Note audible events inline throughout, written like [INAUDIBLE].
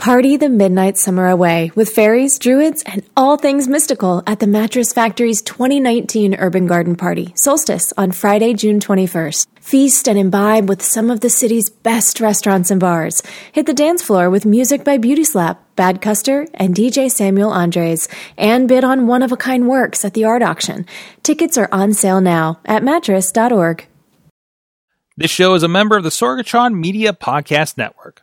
Party the midnight summer away with fairies, druids, and all things mystical at the Mattress Factory's 2019 Urban Garden Party, Solstice, on Friday, June 21st. Feast and imbibe with some of the city's best restaurants and bars. Hit the dance floor with music by Beauty Slap, Bad Custer, and DJ Samuel Andres, and bid on one of a kind works at the art auction. Tickets are on sale now at mattress.org. This show is a member of the Sorgatron Media Podcast Network.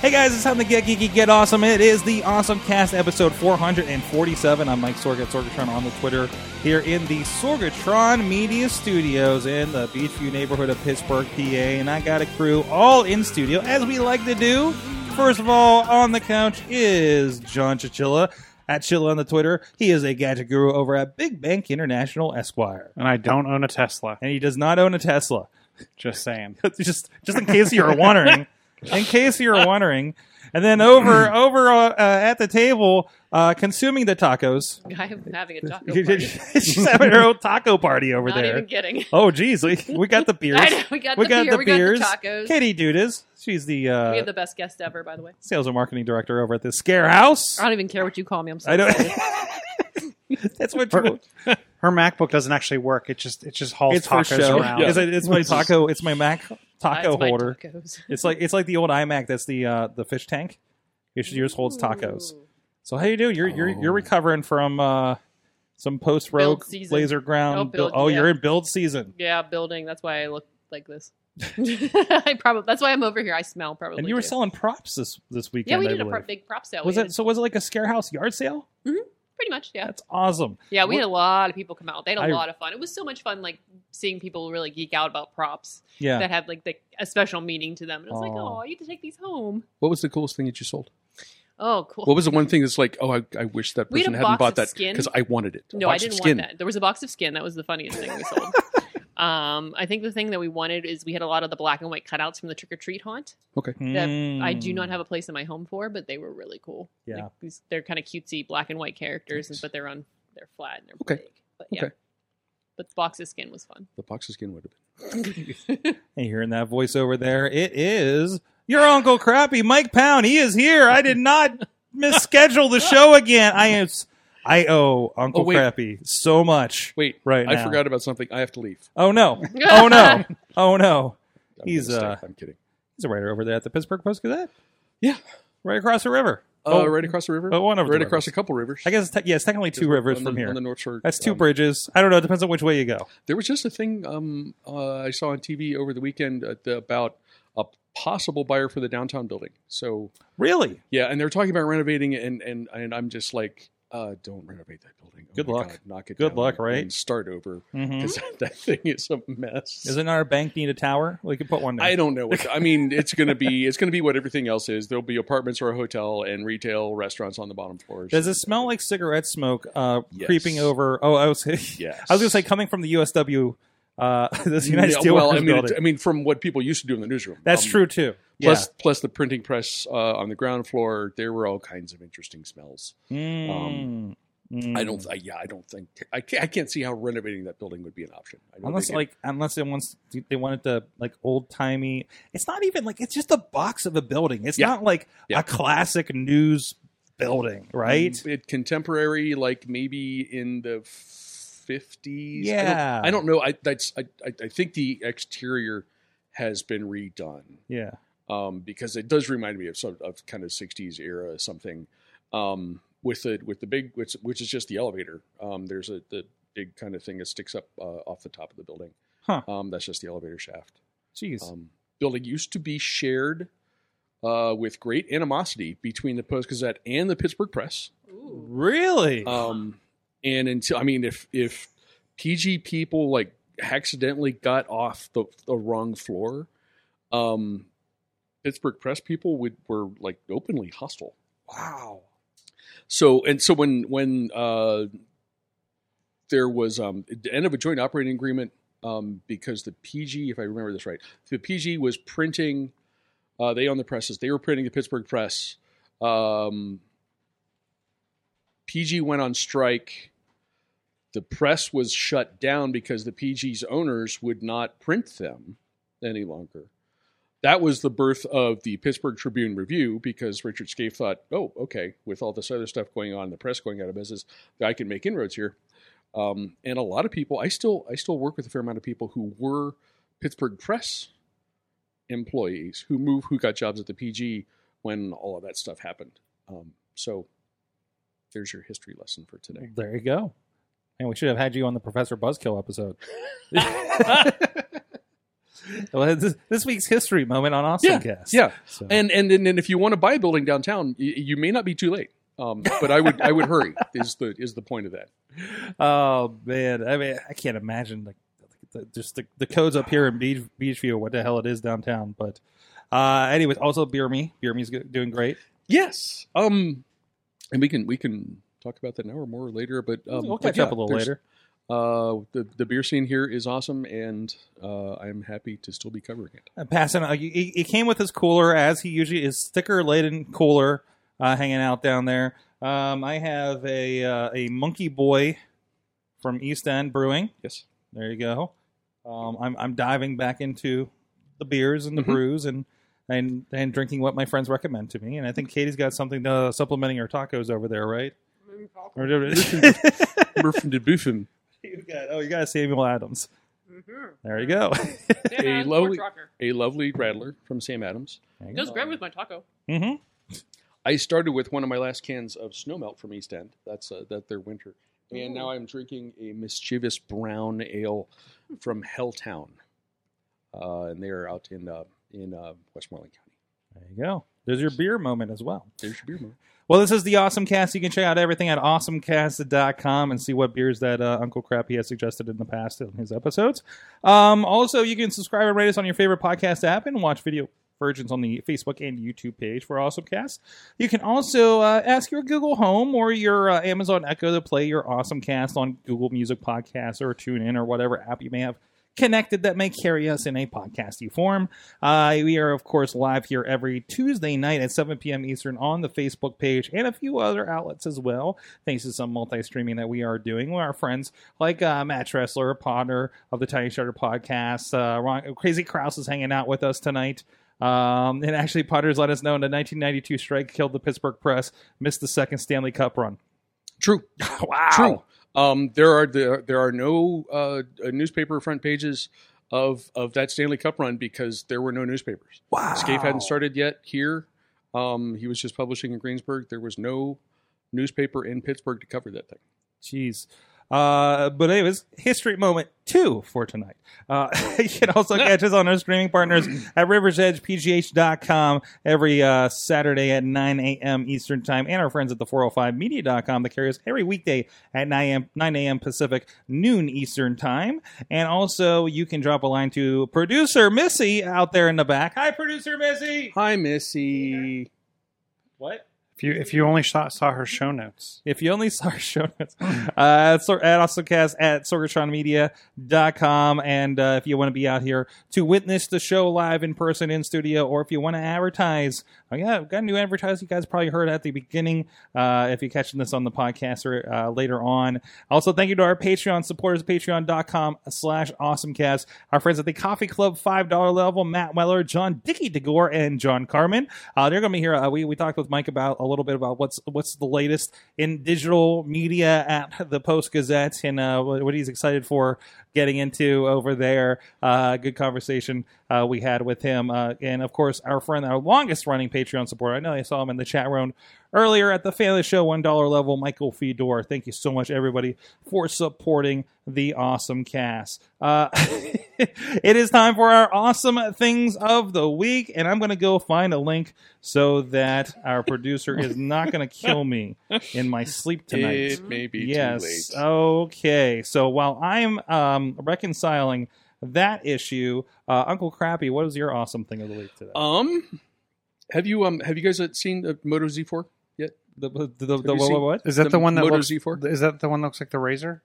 Hey guys, it's time to get geeky, get awesome. It is the Awesome Cast episode 447. I'm Mike Sorg at Sorgatron on the Twitter here in the Sorgatron Media Studios in the Beechview neighborhood of Pittsburgh, PA. And I got a crew all in studio, as we like to do. First of all, on the couch is John Chichilla at Chilla on the Twitter. He is a gadget guru over at Big Bank International Esquire. and I don't own a Tesla. And he does not own a Tesla. Just saying. [LAUGHS] just just in case you were wondering. [LAUGHS] [LAUGHS] In case you were wondering. And then over [CLEARS THROAT] over uh, uh, at the table, uh, consuming the tacos. I'm having a taco [LAUGHS] party. She's having her own taco party over Not there. even kidding. Oh, geez, we, we got the beers. [LAUGHS] I know, we got the beer, we got the tacos. Katie Dudas, she's the, uh, we have the best guest ever, by the way. sales and marketing director over at the Scare House. I don't even care what you call me. I'm so I know. excited. That's what you, Her MacBook doesn't actually work. It just it just hauls it's for tacos show. around. It's, it's my taco. It's my Mac taco That's my holder. tacos. It's like it's like the old iMac. That's the uh, the fish tank. Yours yours holds tacos. So how you do? You're you're you're recovering from uh, some post rogue laser ground. Oh, build- build- oh, yeah. you're in build season. Yeah, building. That's why I look like this. [LAUGHS] [LAUGHS] I probably that's why I'm over here. I smell probably. And you were too. selling props this this weekend. Yeah, we did a pro- big prop sale. Was it so? Was it like a scare house yard sale? Pretty much? Yeah. That's awesome. Yeah, we What- had a lot of people come out. They had a I- lot of fun. It was so much fun, like seeing people really geek out about props Yeah. that had like the, a special meaning to them. And I was like, oh, you get to take these home. What was the coolest thing that you sold? Oh, cool. What was the one thing that's like, oh, I, I wish that We had person hadn't bought that skin. because I wanted it. A no, I didn't want that. There was a box of skin. That was the funniest thing we sold. [LAUGHS] um, I think the thing that we wanted is we had a lot of the black and white cutouts from the trick or treat haunt Okay. that I do Mm. not have a place in my home for, but they were really cool. Yeah. Like, these, they're kind of cutesy black and white characters, Nice. but they're on they're flat and they're Okay. big. But yeah, Okay. but the box of skin was fun. The box of skin would have been. [LAUGHS] And hearing that voice over there, it is your Uncle Crappy, Mike Pound. He is here. I did not misschedule the [LAUGHS] show again. I am. I owe Uncle Oh, wait. Crappy so much. Wait, Right I now. forgot about something. I have to leave. Oh no! [LAUGHS] Oh no! [LAUGHS] Oh no! I'm He's, uh, I'm kidding. He's a writer over there at the Pittsburgh Post Gazette, Yeah. right across the river. Uh, Oh, right across the river. oh, one of the right across rivers. a couple rivers. I guess it's te- yeah, it's technically two rivers from here. on the north shore. That's two um, bridges. I don't know. It depends on which way you go. There was just a thing um, uh, I saw on TV over the weekend uh, the, about a possible buyer for the downtown building. So Really? yeah, and they're talking about renovating, it, and and and I'm just like, uh, don't renovate that building. Oh Good luck. God, knock it. Good down luck, and right? start over Mm-hmm. because [LAUGHS] that thing is a mess. Doesn't our bank need a tower? We could put one there. I don't know. What, [LAUGHS] I mean, it's gonna be it's gonna be what everything else is. There'll be apartments or a hotel and retail restaurants on the bottom floors. Does it smell like cigarette smoke uh, Yes. creeping over? Oh, I was. [LAUGHS] Yes. I was gonna say coming from the USW, uh, this United Yeah, Steelworkers well, I mean, building. it, I mean, from what people used to do in the newsroom. That's Um, true too. Plus, plus the printing press uh, on the ground floor. There were all kinds of interesting smells. Mm, um, mm. I don't. I, yeah, I don't think. I can't, I can't see how renovating that building would be an option. I don't Unless like unless it wants they wanted to like old timey. It's not even like it's just a box of a building. It's Yeah. not like Yeah. a classic news building, right? Mm, it contemporary, like maybe in the fifties. Yeah. I don't, I don't know. I that's. I, I I think the exterior has been redone. yeah. Um, because it does remind me of some of kind of '60s era something um, with the with the big which which is just the elevator. Um, there's a the big kind of thing that sticks up uh, off the top of the building. Huh. Um, that's just the elevator shaft. Jeez. Um, building used to be shared uh, with great animosity between the Post Gazette and the Pittsburgh Press. Ooh. really? Um, and until I mean, if if PG people like accidentally got off the, the wrong floor, um, Pittsburgh press people would were like openly hostile. Wow. So and so when when uh, there was um, the end of a joint operating agreement um, because the PG, if I remember this right, the PG was printing. Uh, they own the presses. They were printing the Pittsburgh Press. Um, PG went on strike. The press was shut down because the PG's owners would not print them any longer. That was the birth of the Pittsburgh Tribune Review because Richard Scaife thought, oh, okay, with all this other stuff going on, the press going out of business, I can make inroads here. Um, and a lot of people, I still, I still work with a fair amount of people who were Pittsburgh Press employees who moved, who got jobs at the PG when all of that stuff happened. Um, so there's your history lesson for today. There you go. And we should have had you on the Professor Buzzkill episode. [LAUGHS] [LAUGHS] [LAUGHS] well, this, this week's history moment on Awesome Cast. yeah. So, And and and, and if you want to buy a building downtown, you, you may not be too late. Um, but I would I would hurry [LAUGHS] is the is the point of that. oh man, I mean, I can't imagine like the, just the, the codes up here in Beech, Beechview, what the hell it is downtown. But uh, anyways, also Beer Me, Beer Me's doing great. Yes. Um, and we can we can talk about that now or more later. But um, we'll catch yeah, up a little later. Uh, the the beer scene here is awesome, and uh, I'm happy to still be covering it. Uh, passing, uh, he, he came with his cooler as he usually is, sticker laden cooler, uh, hanging out down there. Um, I have a uh, a Monkey Boy from East End Brewing. Yes. There you go. Um, I'm I'm diving back into the beers and the Mhm. brews and and and drinking what my friends recommend to me. And I think Katie's got something uh, supplementing her tacos over there, right? Or- Murphin de Buffen, [LAUGHS] you got oh, you got Samuel Adams. Mm-hmm. There you go. [LAUGHS] [LAUGHS] A lovely- a lovely rattler from Sam Adams. It goes great with my taco. hmm I started with one of my last cans of snowmelt from East End. That's uh, that their winter, and now I'm drinking a mischievous brown ale from Helltown, uh, and they are out in uh, in uh, Westmoreland County. There you go. There's your beer moment as well. There's your beer mo. Well, this is the Awesome Cast. You can check out everything at awesomecast.com and see what beers that uh, Uncle Crappy has suggested in the past in his episodes. Um, also, you can subscribe and rate us on your favorite podcast app and watch video versions on the Facebook and YouTube page for Awesome Cast. You can also uh, ask your Google Home or your uh, Amazon Echo to play your Awesome Cast on Google Music Podcasts or TuneIn or whatever app you may have connected that may carry us in a podcasty form. Uh, we are, of course, live here every Tuesday night at 7 p.m. Eastern on the Facebook page and a few other outlets as well, thanks to some multi streaming that we are doing with our friends like uh, Matt Tressler, Potter of the Tiny Shutter podcast. Uh, Ron, Crazy Kraus is hanging out with us tonight. Um, and actually, Potter's let us know in the 1992 strike killed the Pittsburgh Press, missed the second Stanley Cup run. True. [LAUGHS] wow. True. Um, there are there, there are no uh, uh, newspaper front pages of of that Stanley Cup run because there were no newspapers. Wow. Scaife hadn't started yet here. Um, he was just publishing in Greensburg. There was no newspaper in Pittsburgh to cover that thing. Jeez. Uh, but anyways, history moment two for tonight. Uh, [LAUGHS] you can also catch us on our streaming partners at riversedgepgh.com every uh, Saturday at 9 a.m. Eastern Time, and our friends at the 405media.com that carry us every weekday at 9 a.m. 9 a.m. Pacific, noon Eastern Time. And also, you can drop a line to producer Missy out there in the back. Hi, producer Missy. Hi, Missy. What? If you if you only saw, saw her show notes, If you only [LAUGHS] saw her show notes, uh, at, Sor- at sorgatronmedia.com. And uh, if you want to be out here to witness the show live in person in studio, or if you want to advertise, oh yeah, I've got a new advertising you guys probably heard at the beginning uh, if you're catching this on the podcast or uh, later on. Also, thank you to our Patreon supporters, patreon.com slash awesomecast. Our friends at the Coffee Club $5 level, Matt Weller, John Dickey DeGore, and John Carmen. Uh, they're going to be here. Uh, we, we talked with Mike about little bit about what's what's the latest in digital media at the Post Gazette and uh, what he's excited for getting into over there. Uh, good conversation uh, we had with him, uh, and of course, our friend, our longest running Patreon supporter. I know I saw him in the chat room earlier at the Family Show one dollar level. Michael Fedor, thank you so much, everybody, for supporting the awesome cast. Uh, [LAUGHS] it is time for our awesome things of the week, and I'm going to go find a link so that our producer is not going to kill me in my sleep tonight. It may be yes. too late. Okay. So while I'm um, reconciling that issue, uh, Uncle Crappy, what is your awesome thing of the week today? Um, have you um have you guys uh, seen the Moto Z4 yet? the the, the, the, what, what, what? Is that The the, one that Moto looks? Z4? Is that the one that looks like the Razr?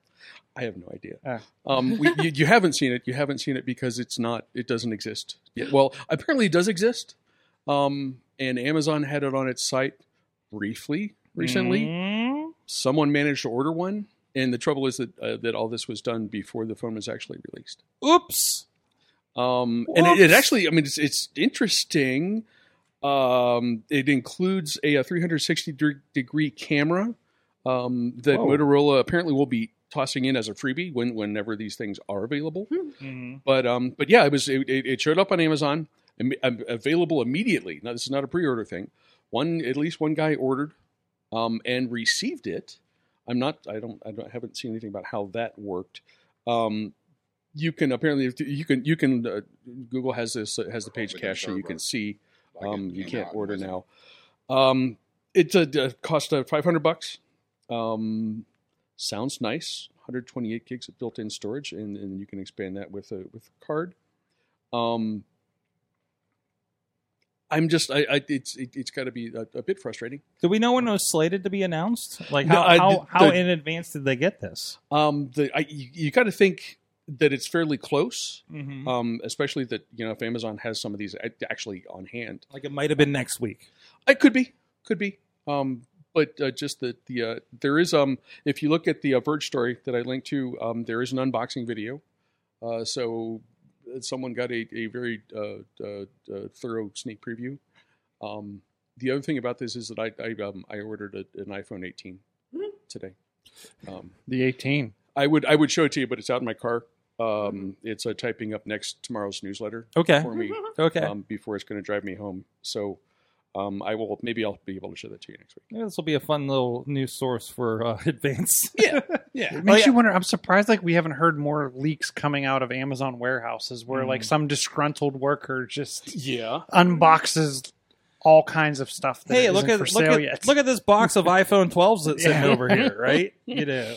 I have no idea. Ah. Um, we, you, you haven't seen it. You haven't seen it because it's not. It doesn't exist yet. Well, apparently it does exist. Um, and Amazon had it on its site briefly recently. Mm, Someone managed to order one, and the trouble is that uh, that all this was done before the phone was actually released. oops. Um, and it, it actually, I mean, it's, it's interesting. Um, it includes a, 360 de- degree camera um, that Whoa. Motorola apparently will be tossing in as a freebie when, whenever these things are available. Mhm. But um, but yeah, it was it, it it showed up on Amazon, am- am- available immediately. Now this is not a pre-order thing. One at least one guy ordered, um, and received it. I'm not. I don't. I don't. haven't seen anything about how that worked. Um, you can apparently you can you can uh, Google has this uh, has the page cache so you can see. Um, you can't order now. Um, it's a, a cost of 500 bucks. Um, sounds nice. 128 gigs of built-in storage, and, and you can expand that with a with a card. Um, I'm just, I, I it's it, it's got to be a, a bit frustrating. Do we know when it was slated to be announced? Like No, how I- how, how the- in advance did they get this? Um, the I, you, you got to think that it's fairly close, Mm-hmm. um, especially that you know if Amazon has some of these actually on hand. Like it might have been next week. It could be, could be. Um, but uh, just the the uh, there is um if you look at the uh, Verge story that I linked to, um, there is an unboxing video. Uh, so uh, someone got a a very uh, uh, uh, thorough sneak preview. Um, the other thing about this is that I I, um, I ordered a, an iPhone 18 today. Um, The 18. I would I would show it to you, but it's out in my car. Um, it's uh, typing up next tomorrow's newsletter Okay. for me [LAUGHS] Okay. um, before it's going to drive me home. So um, I will maybe I'll be able to show that to you next week. Maybe this will be a fun little new source for uh, [LAUGHS] advance. Yeah, [LAUGHS] yeah. It makes yeah. you wonder. I'm surprised like we haven't heard more leaks coming out of Amazon warehouses where Mm. like some disgruntled worker just Yeah. unboxes all kinds of stuff. That hey, isn't look at for look sale at yet. look at this box of [LAUGHS] iPhone 12s that's sitting Yeah. over here, right? You know.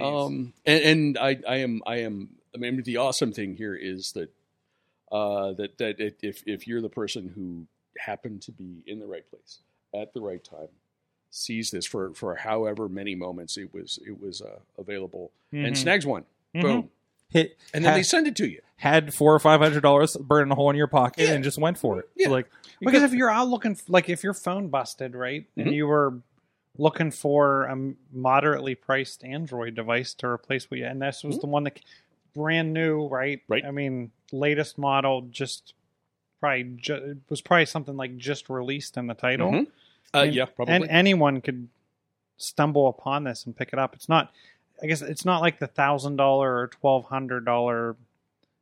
Um, and, and I, I am, I am. I mean, the awesome thing here is that, uh, that that if if you're the person who happened to be in the right place at the right time, sees this for for however many moments it was it was uh, available and Mhm. snags one, Mhm. boom, Hit and then ha- they send it to you. had four or five hundred dollars burning a hole in your pocket Yeah. and just went for it. Yeah. Like because if you're out looking f- like if your phone busted right Mhm. and you were looking for a moderately priced android device to replace what you and this was Mhm. the one that brand new right Right. i mean latest model just probably ju- it was probably something like just released in the title Mhm. Uh, And- yeah, probably. and anyone could stumble upon this and pick it up it's not i guess it's not like the thousand dollar or twelve hundred dollar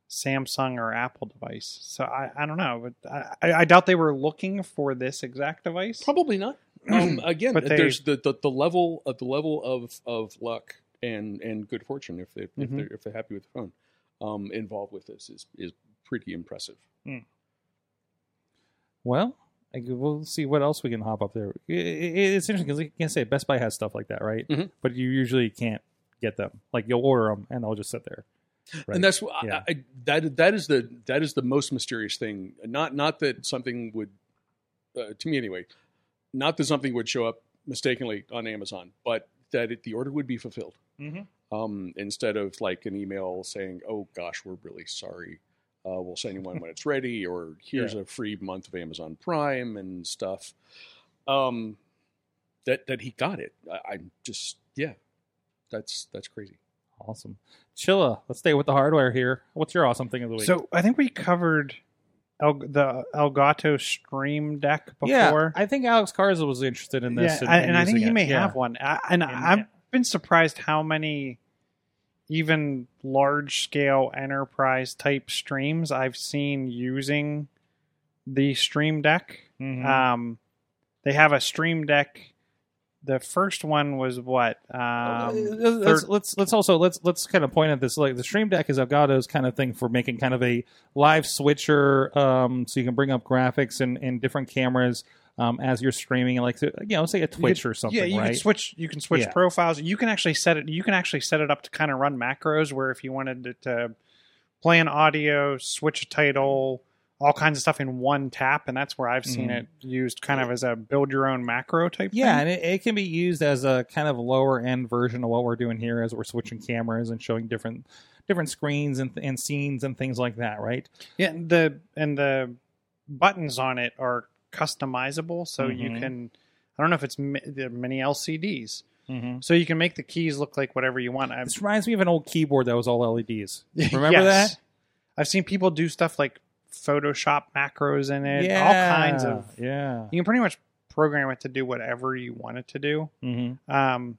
Samsung or Apple device. So I, I don't know, but I, I doubt they were looking for this exact device. Probably not. [CLEARS THROAT] Um, again, they- there's the, the, the level of the level of, of luck and, and good fortune if they if, Mhm. they're, if they're happy with the phone um, involved with this is is pretty impressive. Well, I, we'll see what else we can hop up there. I- I- it's interesting because you can't say Best Buy has stuff like that, right? Mhm. But you usually can't get them. Like you'll order them and they'll just sit there. Right. And that's wh- I- I, that that is the that is the most mysterious thing. Not not that something would uh, to me anyway. Not that something would show up mistakenly on Amazon, but that it, the order would be fulfilled. Mhm. Um, instead of like an email saying, "Oh gosh, we're really sorry. Uh, we'll send you one when it's [LAUGHS] ready," or "Here's a free month of Amazon Prime and stuff." Um, that that he got it. I, I'm just yeah, that's that's crazy. Awesome. Chilla, let's stay with the hardware here. What's your awesome thing of the week? So I think we covered El, the Elgato Stream Deck before. yeah, I think Alex Garza was interested in this. Yeah, and, and I think he it. may Yeah. have one. I, and And- I've been surprised how many even large scale enterprise type streams I've seen using the Stream Deck. Mhm. Um, they have a Stream Deck. The first one was what? Um, Uh, let's, let's let's also let's let's kind of point at this like the Stream Deck is Elgato's kind of thing for making kind of a live switcher, um, so you can bring up graphics and, and different cameras um, as you're streaming, like you know, say a Twitch or something, yeah, you right? can switch. You can switch Yeah. profiles. You can actually set it. You can actually set it up to kind of run macros. Where if you wanted to, to play an audio, switch a title, all kinds of stuff in one tap, and that's where I've seen Mhm. it used kind of as a build your own macro type. Yeah, thing. and it, it can be used as a kind of lower end version of what we're doing here, as we're switching cameras and showing different different screens and, and scenes and things like that, right? Yeah, and the and the buttons on it are customizable, so you Mhm. can. I don't know if it's mi- the mini LCDs, Mm-hmm. so you can make the keys look like whatever you want. I've, This reminds me of an old keyboard that was all LEDs. [LAUGHS] Remember Yes. that? I've seen people do stuff like Photoshop macros in it, yeah, all kinds of. yeah. You can pretty much program it to do whatever you want it to do. Mm-hmm. Um,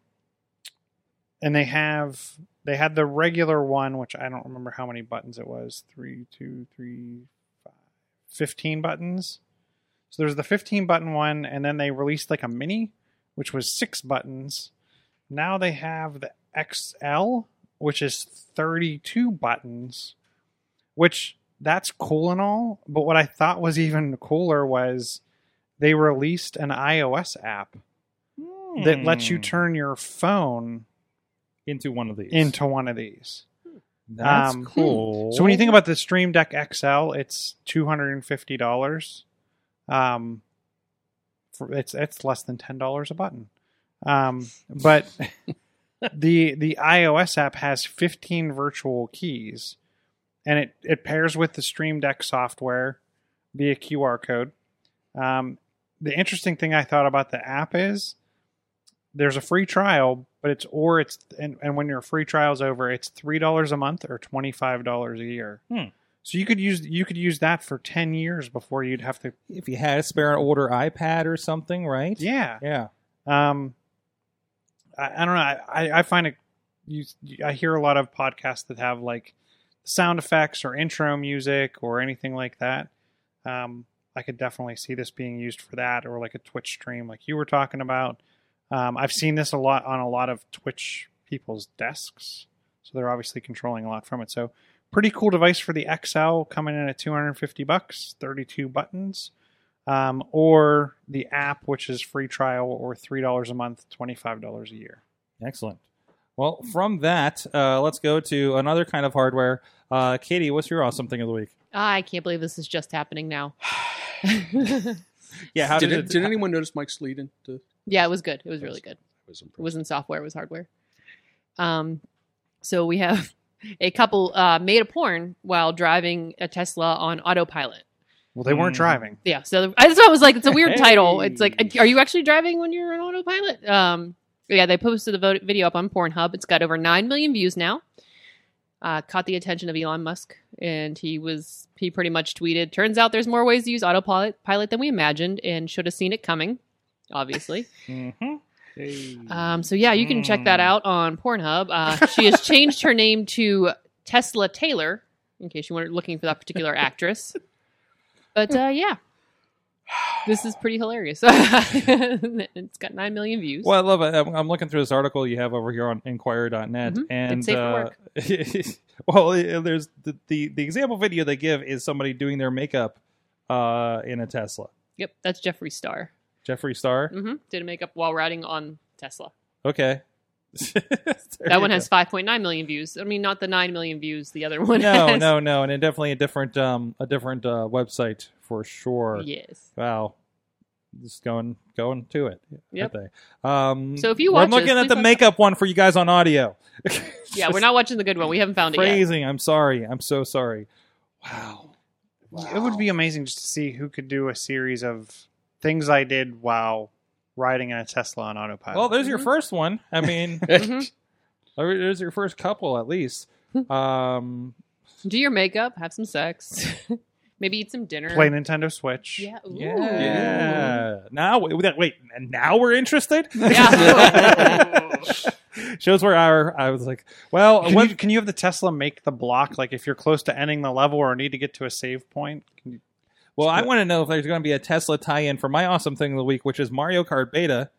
and they have they had the regular one, which I don't remember how many buttons it was three, two, three, five, 15 buttons. So there's the 15 button one, and then they released like a mini, which was six buttons. Now they have the XL, which is 32 buttons, which that's cool and all. But what I thought was even cooler was they released an iOS app that lets you Hmm. turn your phone into one of these. into one of these. That's um, cool. So when you think about the Stream Deck XL, it's two hundred and fifty dollars. Um, for, it's it's less than ten dollars a button. Um, but [LAUGHS] the the iOS app has fifteen virtual keys, and it it pairs with the Stream Deck software via QR code. Um, the interesting thing I thought about the app is there's a free trial, but it's or it's and, and when your free trial's over, it's three dollars a month or twenty five dollars a year. Hmm. So you could use you could use that for ten years before you'd have to. if you had a spare older iPad or something, right? Yeah. Yeah. Um. I, I don't know. I, I find it. You, I hear a lot of podcasts that have like sound effects or intro music or anything like that. Um, I could definitely see this being used for that or like a Twitch stream, like you were talking about. Um, I've seen this a lot on a lot of Twitch people's desks, so they're obviously controlling a lot from it. So, pretty cool device for the XL, coming in at 250 bucks, 32 buttons, um, or the app, which is free trial or three dollars a month, 25 dollars a year. Excellent. Well, from that, uh, let's go to another kind of hardware. Uh, Katie, what's your awesome thing of the week? I can't believe this is just happening now. [SIGHS] Yeah, how did, did, it, did [LAUGHS] anyone notice Mike's lead into? yeah, it was good. It was really good. Was It wasn't software, it was hardware. Um, so we have a couple uh, made a porn while driving a Tesla on autopilot. Well, they weren't Mm. driving. Yeah, so I just thought it was like it's a weird title. It's like, are you actually driving when you're on autopilot? Um, yeah, they posted the video up on Pornhub. It's got over nine million views now. Uh, caught the attention of Elon Musk, and he was he pretty much tweeted, "Turns out there's more ways to use autopilot pilot than we imagined, and should have seen it coming." Obviously. Mhm. Um, so yeah, you can check that Hmm. out on Pornhub. Uh, she has changed her name to Tesla Taylor, in case you weren't looking for that particular actress. But uh, yeah, this is pretty hilarious. [LAUGHS] it's got nine million views. Well, I love it. I'm, I'm looking through this article you have over here on Inquirer.net, Mhm. and It's safe for uh, work. [LAUGHS] well, there's the, the the example video they give is somebody doing their makeup uh, in a Tesla. Yep, that's Jeffree Star. Jeffree Star. hmm Did a makeup while riding on Tesla. Okay. [LAUGHS] that one has 5.9 million views. I mean, not the 9 million views the other one no, has. no, no, and it definitely a different um a different uh, website for sure. Yes. Wow. Just going going to it. Yep. they? Um, So if you watch, I'm looking this, at the please don't- makeup one for you guys on audio. [LAUGHS] Yeah, we're not watching the good one. We haven't found it yet. phrasing. I'm sorry. I'm so sorry. Wow. It would be amazing just to see who could do a series of things I did while riding in a Tesla on autopilot. Well, there's your Mhm. first one. [LAUGHS] I mean, there's your first couple at least. [LAUGHS] Um, Do your makeup, have some sex, [LAUGHS] maybe eat some dinner. play Nintendo Switch. Yeah. Ooh. yeah. Now wait, wait, wait. Now we're interested. Yeah. Shows where our I was like, well, Can, what, you, can you have the Tesla make the block? Like if you're close to ending the level or need to get to a save point, can you, well, I want to know if there's going to be a Tesla tie-in for my awesome thing of the week, which is Mario Kart Beta.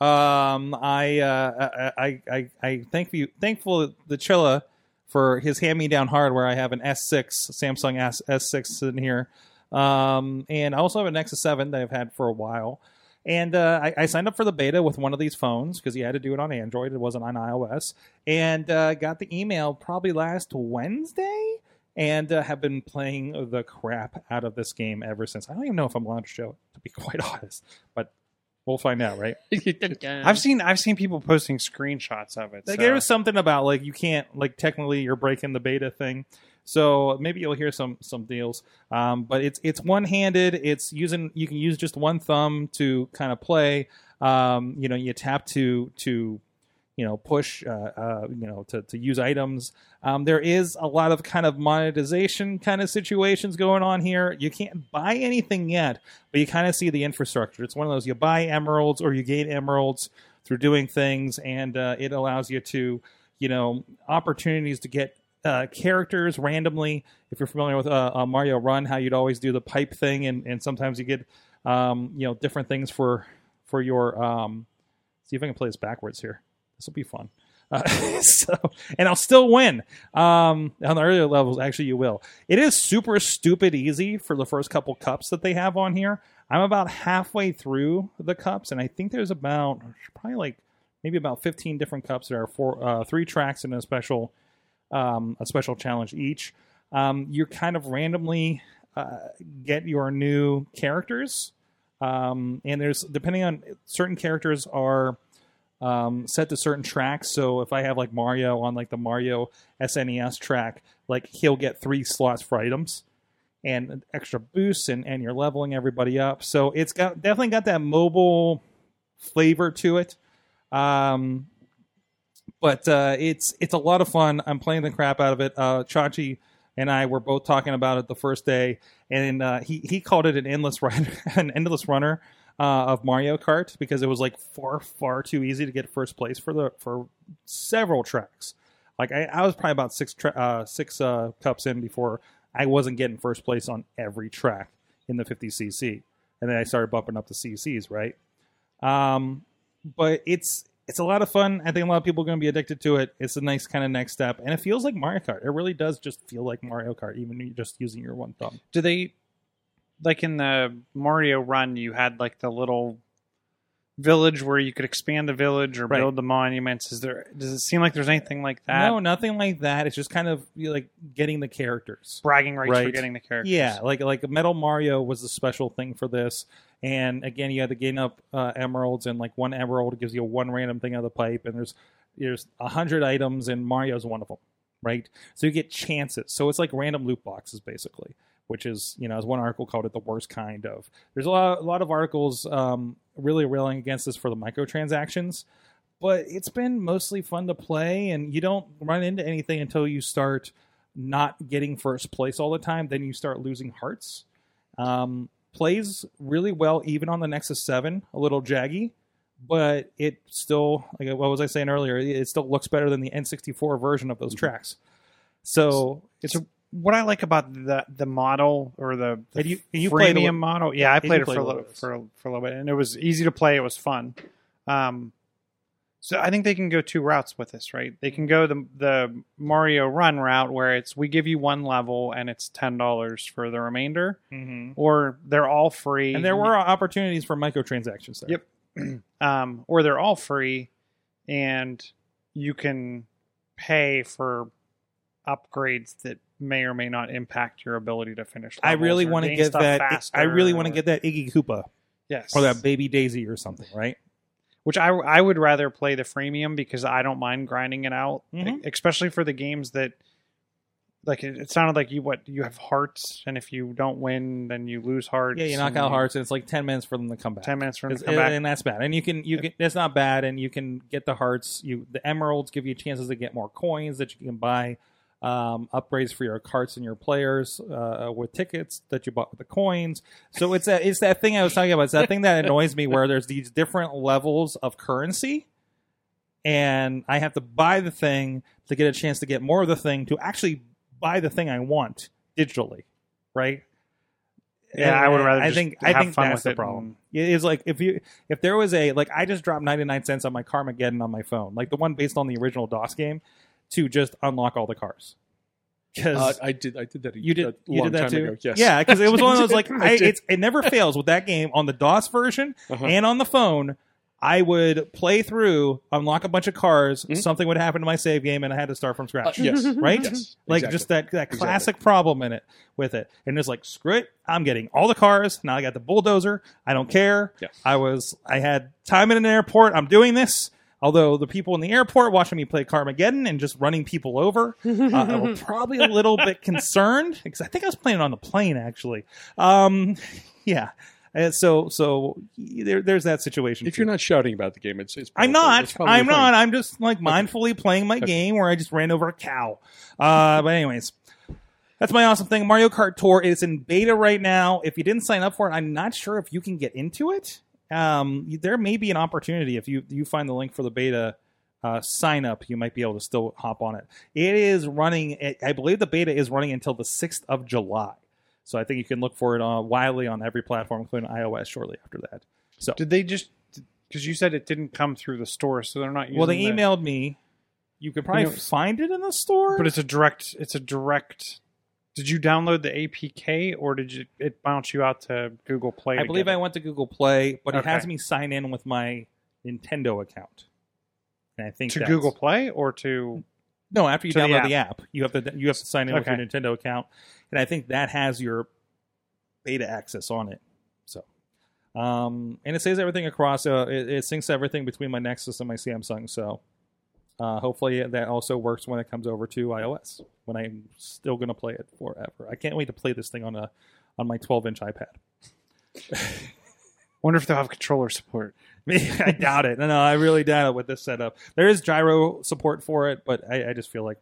Um, I, uh, I, I, I, thank you, thankful the Chilla for his hand-me-down hardware. I have an S6 Samsung S S6 in here, um, and I also have a Nexus 7 that I've had for a while. And uh, I, I signed up for the beta with one of these phones because you had to do it on Android; it wasn't on iOS. And uh, got the email probably last Wednesday, and uh, have been playing the crap out of this game ever since. I don't even know if I'm allowed to show it, to be [LAUGHS] quite honest, but we'll find out, right? [LAUGHS] I've seen I've seen people posting screenshots of it. Like so- there was something about like you can't like technically you're breaking the beta thing. So maybe you'll hear some some deals. Um, but it's it's one handed. It's using you can use just one thumb to kind of play. Um, you know, you tap to to you know push uh, uh, you know to, to use items. Um, there is a lot of kind of monetization kind of situations going on here. You can't buy anything yet, but you kind of see the infrastructure. It's one of those you buy emeralds or you gain emeralds through doing things, and uh, it allows you to you know opportunities to get uh, characters randomly. If you're familiar with uh, uh, Mario Run, how you'd always do the pipe thing, and, and sometimes you get um, you know different things for for your. Um, see if I can play this backwards here. This will be fun. Uh, [LAUGHS] so, and I'll still win um, on the earlier levels. Actually, you will. It is super stupid easy for the first couple cups that they have on here. I'm about halfway through the cups, and I think there's about probably like maybe about 15 different cups. There are four, uh, three tracks and a special um, a special challenge each. Um, you kind of randomly uh, get your new characters, um, and there's depending on certain characters are um, set to certain tracks. So if I have like Mario on like the Mario SNES track, like he'll get three slots for items and extra boosts, and and you're leveling everybody up. So it's got definitely got that mobile flavor to it. Um, but uh, it's it's a lot of fun. I'm playing the crap out of it. Uh, Chachi and I were both talking about it the first day, and uh, he he called it an endless [LAUGHS] run, an endless runner uh, of Mario Kart because it was like far far too easy to get first place for the for several tracks. Like I, I was probably about six tra- uh, six uh, cups in before I wasn't getting first place on every track in the 50cc, and then I started bumping up the CCs, right? Um, but it's it's a lot of fun. I think a lot of people are going to be addicted to it. It's a nice kind of next step, and it feels like Mario Kart. It really does just feel like Mario Kart, even just using your one thumb. Do they like in the Mario Run? You had like the little village where you could expand the village or Right. build the monuments. Is there? Does it seem like there's anything like that? no, nothing like that. It's just kind of you know, like getting the characters. bragging rights for Right. getting the characters. Yeah, like like Metal Mario was the special thing for this, and again, you had to gain up uh, emeralds, and like one emerald gives you one random thing out of the pipe, and there's there's a hundred items, and Mario's one of them, right? So you get chances. So it's like random loot boxes, basically, which is you know, as one article called it, the worst kind of. There's a lot a lot of articles um, really railing against this for the microtransactions. But it's been mostly fun to play, and you don't run into anything until you start not getting first place all the time, then you start losing hearts. Um, plays really well even on the Nexus 7, a little jaggy, but it still, like what was I saying earlier, it still looks better than the N64 version of those tracks. So it's So what I like about the the model or the, the you- you played a freemium model, yeah, I played it for a little for for a little bit, and it was easy to play. It was fun. Um, so I think they can go two routes with this, right? They can go the the Mario Run route where it's we give you one level and it's ten dollars for the remainder, or they're all free. and there were opportunities for microtransactions there. Yep. [CLEARS THROAT] um, or they're all free, and you can pay for upgrades that may or may not impact your ability to finish. I really want to get that. faster I really want to get that Iggy Koopa yes, or that Baby Daisy or something, right? which I I would rather play the freemium because I don't mind grinding it out, Mhm. especially for the games that. Like it, it sounded like you what you have hearts, and if you don't win, then you lose hearts. Yeah, you knock out hearts, and it's like ten minutes for them to come back. Ten minutes for them to come back. and that's bad. And you can you can it's not bad, and you can get the hearts. You the emeralds give you chances to get more coins that you can buy, um, upgrades for your carts and your players uh, with tickets that you bought with the coins. So it's that it's that thing I was talking about. It's that thing that annoys me where there's these different levels of currency. and I have to buy the thing to get a chance to get more of the thing to actually buy the thing I want digitally, right? Yeah, I would rather I just think have I think fun that's the it problem. It's like if you if there was a like I just dropped ninety nine cents on my Carmageddon on my phone, like the one based on the original DOS game, to just unlock all the cars. Because Uh, I did. I did that. A, you did a you did that time too. Ago. Yes. Yeah, because it was one of [LAUGHS] those like I I, it's, it never fails with that game on the DOS version Uh-huh. and on the phone. I would play through, unlock a bunch of cars, Mhm. something would happen to my save game, and I had to start from Uh, scratch. yes. [LAUGHS] Right? Yes. Like Exactly. just that that Exactly. classic problem in it with it, and it's like screw it, I'm getting all the cars now. I got the bulldozer. I don't care. Yeah. I was I had time in an airport. I'm doing this. Although the people in the airport watching me play Carmageddon and just running people over, [LAUGHS] uh, were probably a little bit concerned because I think I was playing it on the plane actually. Um, yeah. And so so there, there's that situation. If too. you're not shouting about the game, it's. it's I'm not. it's I'm fine. not. I'm just like mindfully playing my game where I just ran over a cow. Uh, but anyways, that's my awesome thing. Mario Kart Tour is in beta right now. If you didn't sign up for it, I'm not sure if you can get into it. Um, there may be an opportunity if you you find the link for the beta. Uh, sign up, you might be able to still hop on it. It is running. I believe the beta is running until the sixth of July, so I think you can look for it uh, widely on every platform, including iOS, shortly after that. So Did they just because you said it didn't come through the store, so they're not using Well, they the- emailed me. You could probably You know, find it in the store. but it's a direct. It's a direct. Did you download the APK or did you it bounce you out to Google Play? I believe I went to Google Play, but it has me sign in with my Nintendo account. And I think to that's- Google Play or to No, after you to the download the app. you have to you have to sign in Okay. with your Nintendo account, and I think that has your beta access on it. So, um, and it saves everything across. Uh, it, it syncs everything between my Nexus and my Samsung. So, uh, hopefully that also works when it comes over to iOS. When I'm still going to play it forever. I can't wait to play this thing on a on my 12 inch iPad. wonder if they'll have controller support. [LAUGHS] I doubt it. No, no, I really doubt it with this setup. There is gyro support for it, but I, I just feel like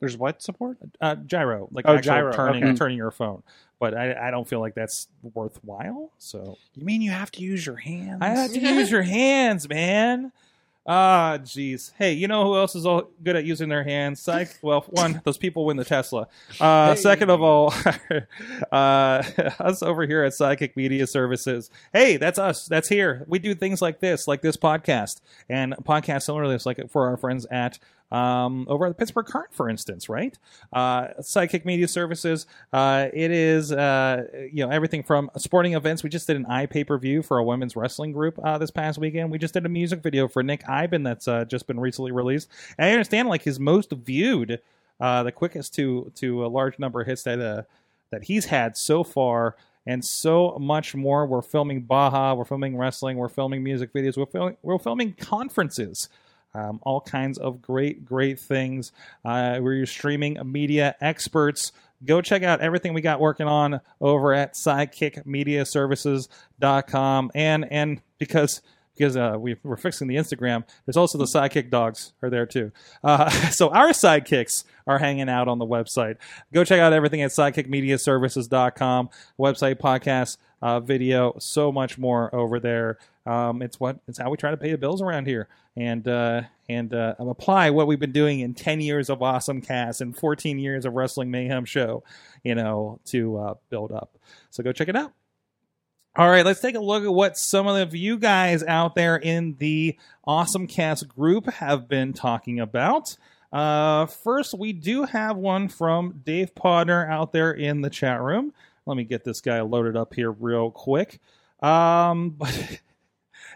There's what support? uh, gyro, like Oh, gyro, turning okay. turning your phone. But I, I don't feel like that's worthwhile. So You mean you have to use your hands? I have to use your [LAUGHS] hands, man. Ah, jeez. Hey, you know who else is all good at using their hands? Psych. [LAUGHS] Well, one, those people win the Tesla. Uh, Second of all, [LAUGHS] uh, [LAUGHS] us over here at Sidekick Media Services. Hey, that's us. That's here. We do things like this, like this podcast, and podcasts similar to this, like for our friends at um, over at the Pittsburgh Current, for instance, right? Uh, Sidekick Media Services. Uh, it is uh, you know everything from sporting events. We just did an eye pay per view for a women's wrestling group uh, this past weekend. We just did a music video for Nick Iben that's uh, just been recently released. And I understand like his most viewed, uh, the quickest to to a large number of hits that that he's had so far. And so much more. We're filming Baja. We're filming wrestling. We're filming music videos. We're filming, we're filming conferences um, all kinds of great, great things. Uh, we're your streaming media experts. Go check out everything we got working on over at sidekickmediaservices.com. And and because because uh, we, we're fixing the Instagram, there's also the sidekick dogs are there too. Uh, [LAUGHS] so our sidekicks are hanging out on the website. Go check out everything at sidekickmediaservices.com. Website, podcast, uh, video, so much more over there. Um, it's what it's how we try to pay the bills around here, and uh, and uh, apply what we've been doing in ten years of awesome cast and fourteen years of wrestling mayhem show, you know, to uh, build up. So go check it out. All right, let's take a look at what some of you guys out there in the Awesome Cast group have been talking about. Uh, first, we do have one from Dave Podner out there in the chat room. Let me get this guy loaded up here real quick. Um, [LAUGHS] but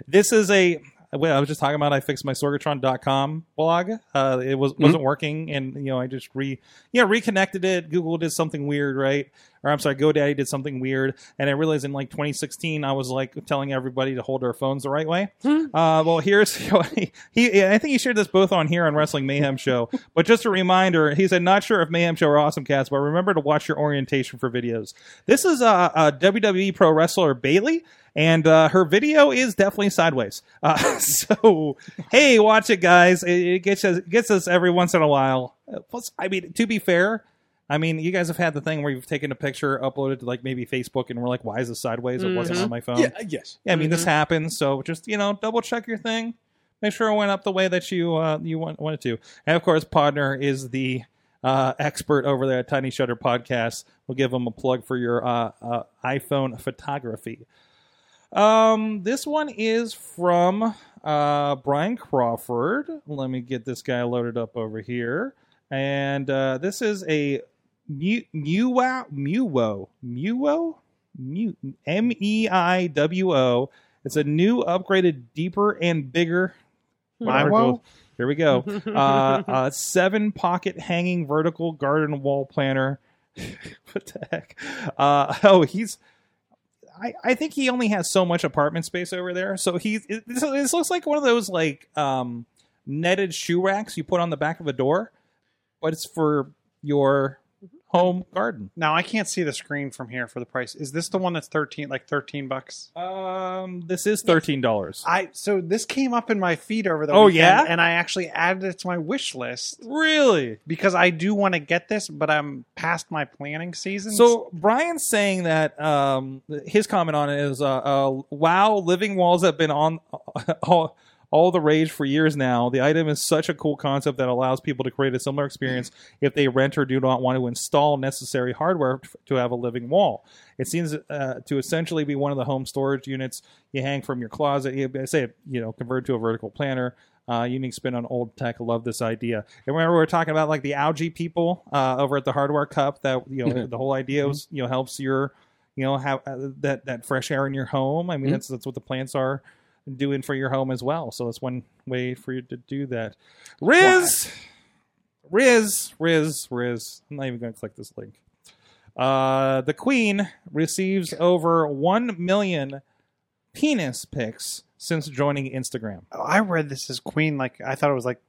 this is a I was just talking about I fixed my sorgatron.com blog. Uh, it was wasn't working, and you know I just re yeah reconnected it. Google did something weird, right? Or I'm sorry, GoDaddy did something weird, and I realized in like 2016 I was like telling everybody to hold their phones the right way. Uh, well, here's [LAUGHS] he, he. I think he shared this both on here on Wrestling Mayhem Show. [LAUGHS] but just a reminder, he said not sure if Mayhem Show or Awesome Cast, but remember to watch your orientation for videos. This is a, a WWE pro wrestler Bayley and uh, her video is definitely sideways. Uh, [LAUGHS] so, hey, watch it, guys. It, it gets us gets us every once in a while. Uh, Plus, I mean, to be fair, I mean, you guys have had the thing where you've taken a picture, uploaded to like maybe Facebook, and we're like, "Why is this sideways?" It wasn't on my phone. Yeah, yes. Yeah, I mean, this happens. So just you know, double check your thing. make sure it went up the way that you uh, you want, wanted to. And of course, Podner is the uh, expert over there at Tiny Shutter Podcast. We'll give him a plug for your uh, uh, iPhone photography. Um, this one is from uh, Brian Crawford. Let me get this guy loaded up over here. And uh, this is a Mu- Muwo, Muwo, Muwo, Mu- M E I W O. It's a new, upgraded, deeper, and bigger. Miwo? Here we go. [LAUGHS] Uh, a seven pocket hanging vertical garden wall planter. [LAUGHS] what the heck? Uh, oh, he's. I, I think he only has so much apartment space over there. So he's. It, this, this looks like one of those like um, netted shoe racks you put on the back of a door, but it's for your home garden. Now I can't see the screen from here for the price. Is this the one that's thirteen, like thirteen bucks? Um, this is thirteen dollars. I so this came up in my feed over the Oh, weekend, yeah? and I actually added it to my wish list Really? because I do want to get this, but I'm past my planning season. So Brian's saying that um, his comment on it is, uh, uh, "Wow, living walls have been on [LAUGHS] all, the rage for years now. The item is such a cool concept that allows people to create a similar experience if they rent or do not want to install necessary hardware to have a living wall. It seems uh, to essentially be one of the home storage units you hang from your closet. You I say, you know, convert to a vertical planter." Uh, unique spin on old tech. Love this idea. And remember, we were talking about like the algae people uh, over at the Hardware Cup. That you know, the whole idea was you know helps your you know have uh, that that fresh air in your home. I mean, Mhm. that's that's what the plants are doing for your home as well. So that's one way for you to do that. Riz, Riz, Riz, Riz. I'm not even going to click this link. Uh, the Queen receives over one million penis pics since joining Instagram. Oh, I read this as Queen. Like I thought it was like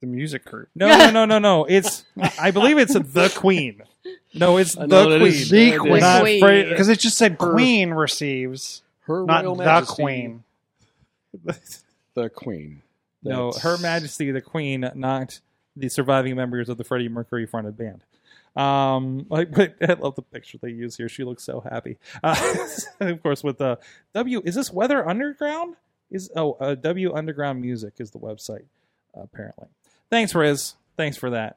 the music group. No, no, no, no, no. It's I believe it's the [LAUGHS] Queen. No, it's the know Queen. is- The Queen. Not Queen. Because it just said Queen receives, Her not the Majesty, Queen. [LAUGHS] The Queen. No, That's- Her Majesty the Queen, not the surviving members of the Freddie Mercury fronted band. Um, like, but [LAUGHS] I love the picture they use here. She looks so happy. Uh, [LAUGHS] of course, with the W, is this Weather Underground? Is oh, uh, W Underground Music is the website uh, apparently. Thanks, Riz. Thanks for that.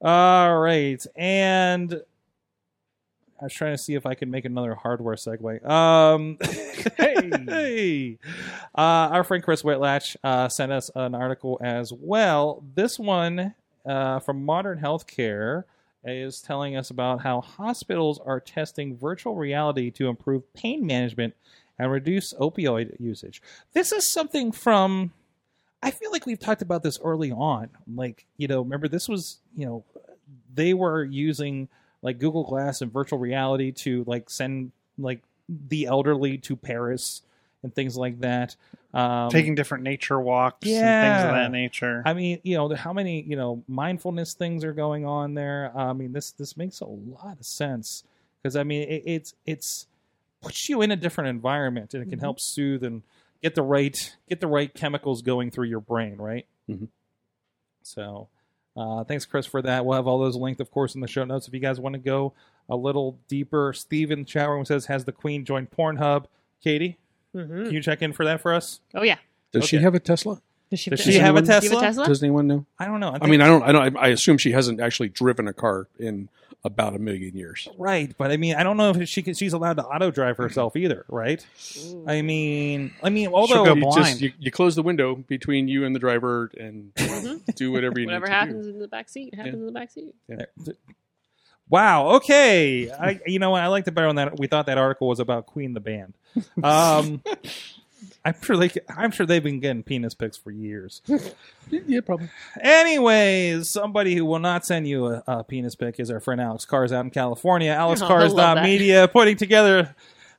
All right, and I was trying to see if I could make another hardware segue. Um, [LAUGHS] hey, Uh, our friend Chris Whitlatch uh, sent us an article as well. This one uh, from Modern Healthcare is telling us about how hospitals are testing virtual reality to improve pain management and reduce opioid usage. This is something from. I feel like we've talked about this early on. Like, you know, remember this was, you know, they were using like Google Glass and virtual reality to like send like the elderly to Paris and things like that. Um, Taking different nature walks and things of that nature. I mean, you know, how many you know mindfulness things are going on there? I mean, this this makes a lot of sense because I mean, it, it's it's puts you in a different environment and it can help soothe and get the right get the right chemicals going through your brain, right? Mhm. So, uh, thanks, Chris, for that. We'll have all those linked, of course, in the show notes if you guys want to go a little deeper. Steve in the chat room says, "Has the Queen joined Pornhub?" Katie, Mhm. can you check in for that for us? Oh yeah. Does she have a Tesla? Does she, Does does she have a anyone- Do you Tesla? have a Tesla? Does anyone know? I don't know. I mean, I don't. I don't. I assume she hasn't actually driven a car in about a million years. Right, but I mean, I don't know if she can, she's allowed to auto drive herself either, right? Ooh. I mean, I mean, She'll although go you blind. just you, you close the window between you and the driver and [LAUGHS] do whatever you Whatever need to happens in the back seat happens Yeah. in the back seat. wow, okay, I you know what I liked it better when that we thought that article was about Queen the band. Um, [LAUGHS] I'm sure they I'm sure they've been getting penis pics for years. do. [LAUGHS] Yeah, probably. Anyways, somebody who will not send you a, a penis pic is our friend Alex Kahrs out in California. [LAUGHS] Oh, I love that. AlexKahrs.media putting together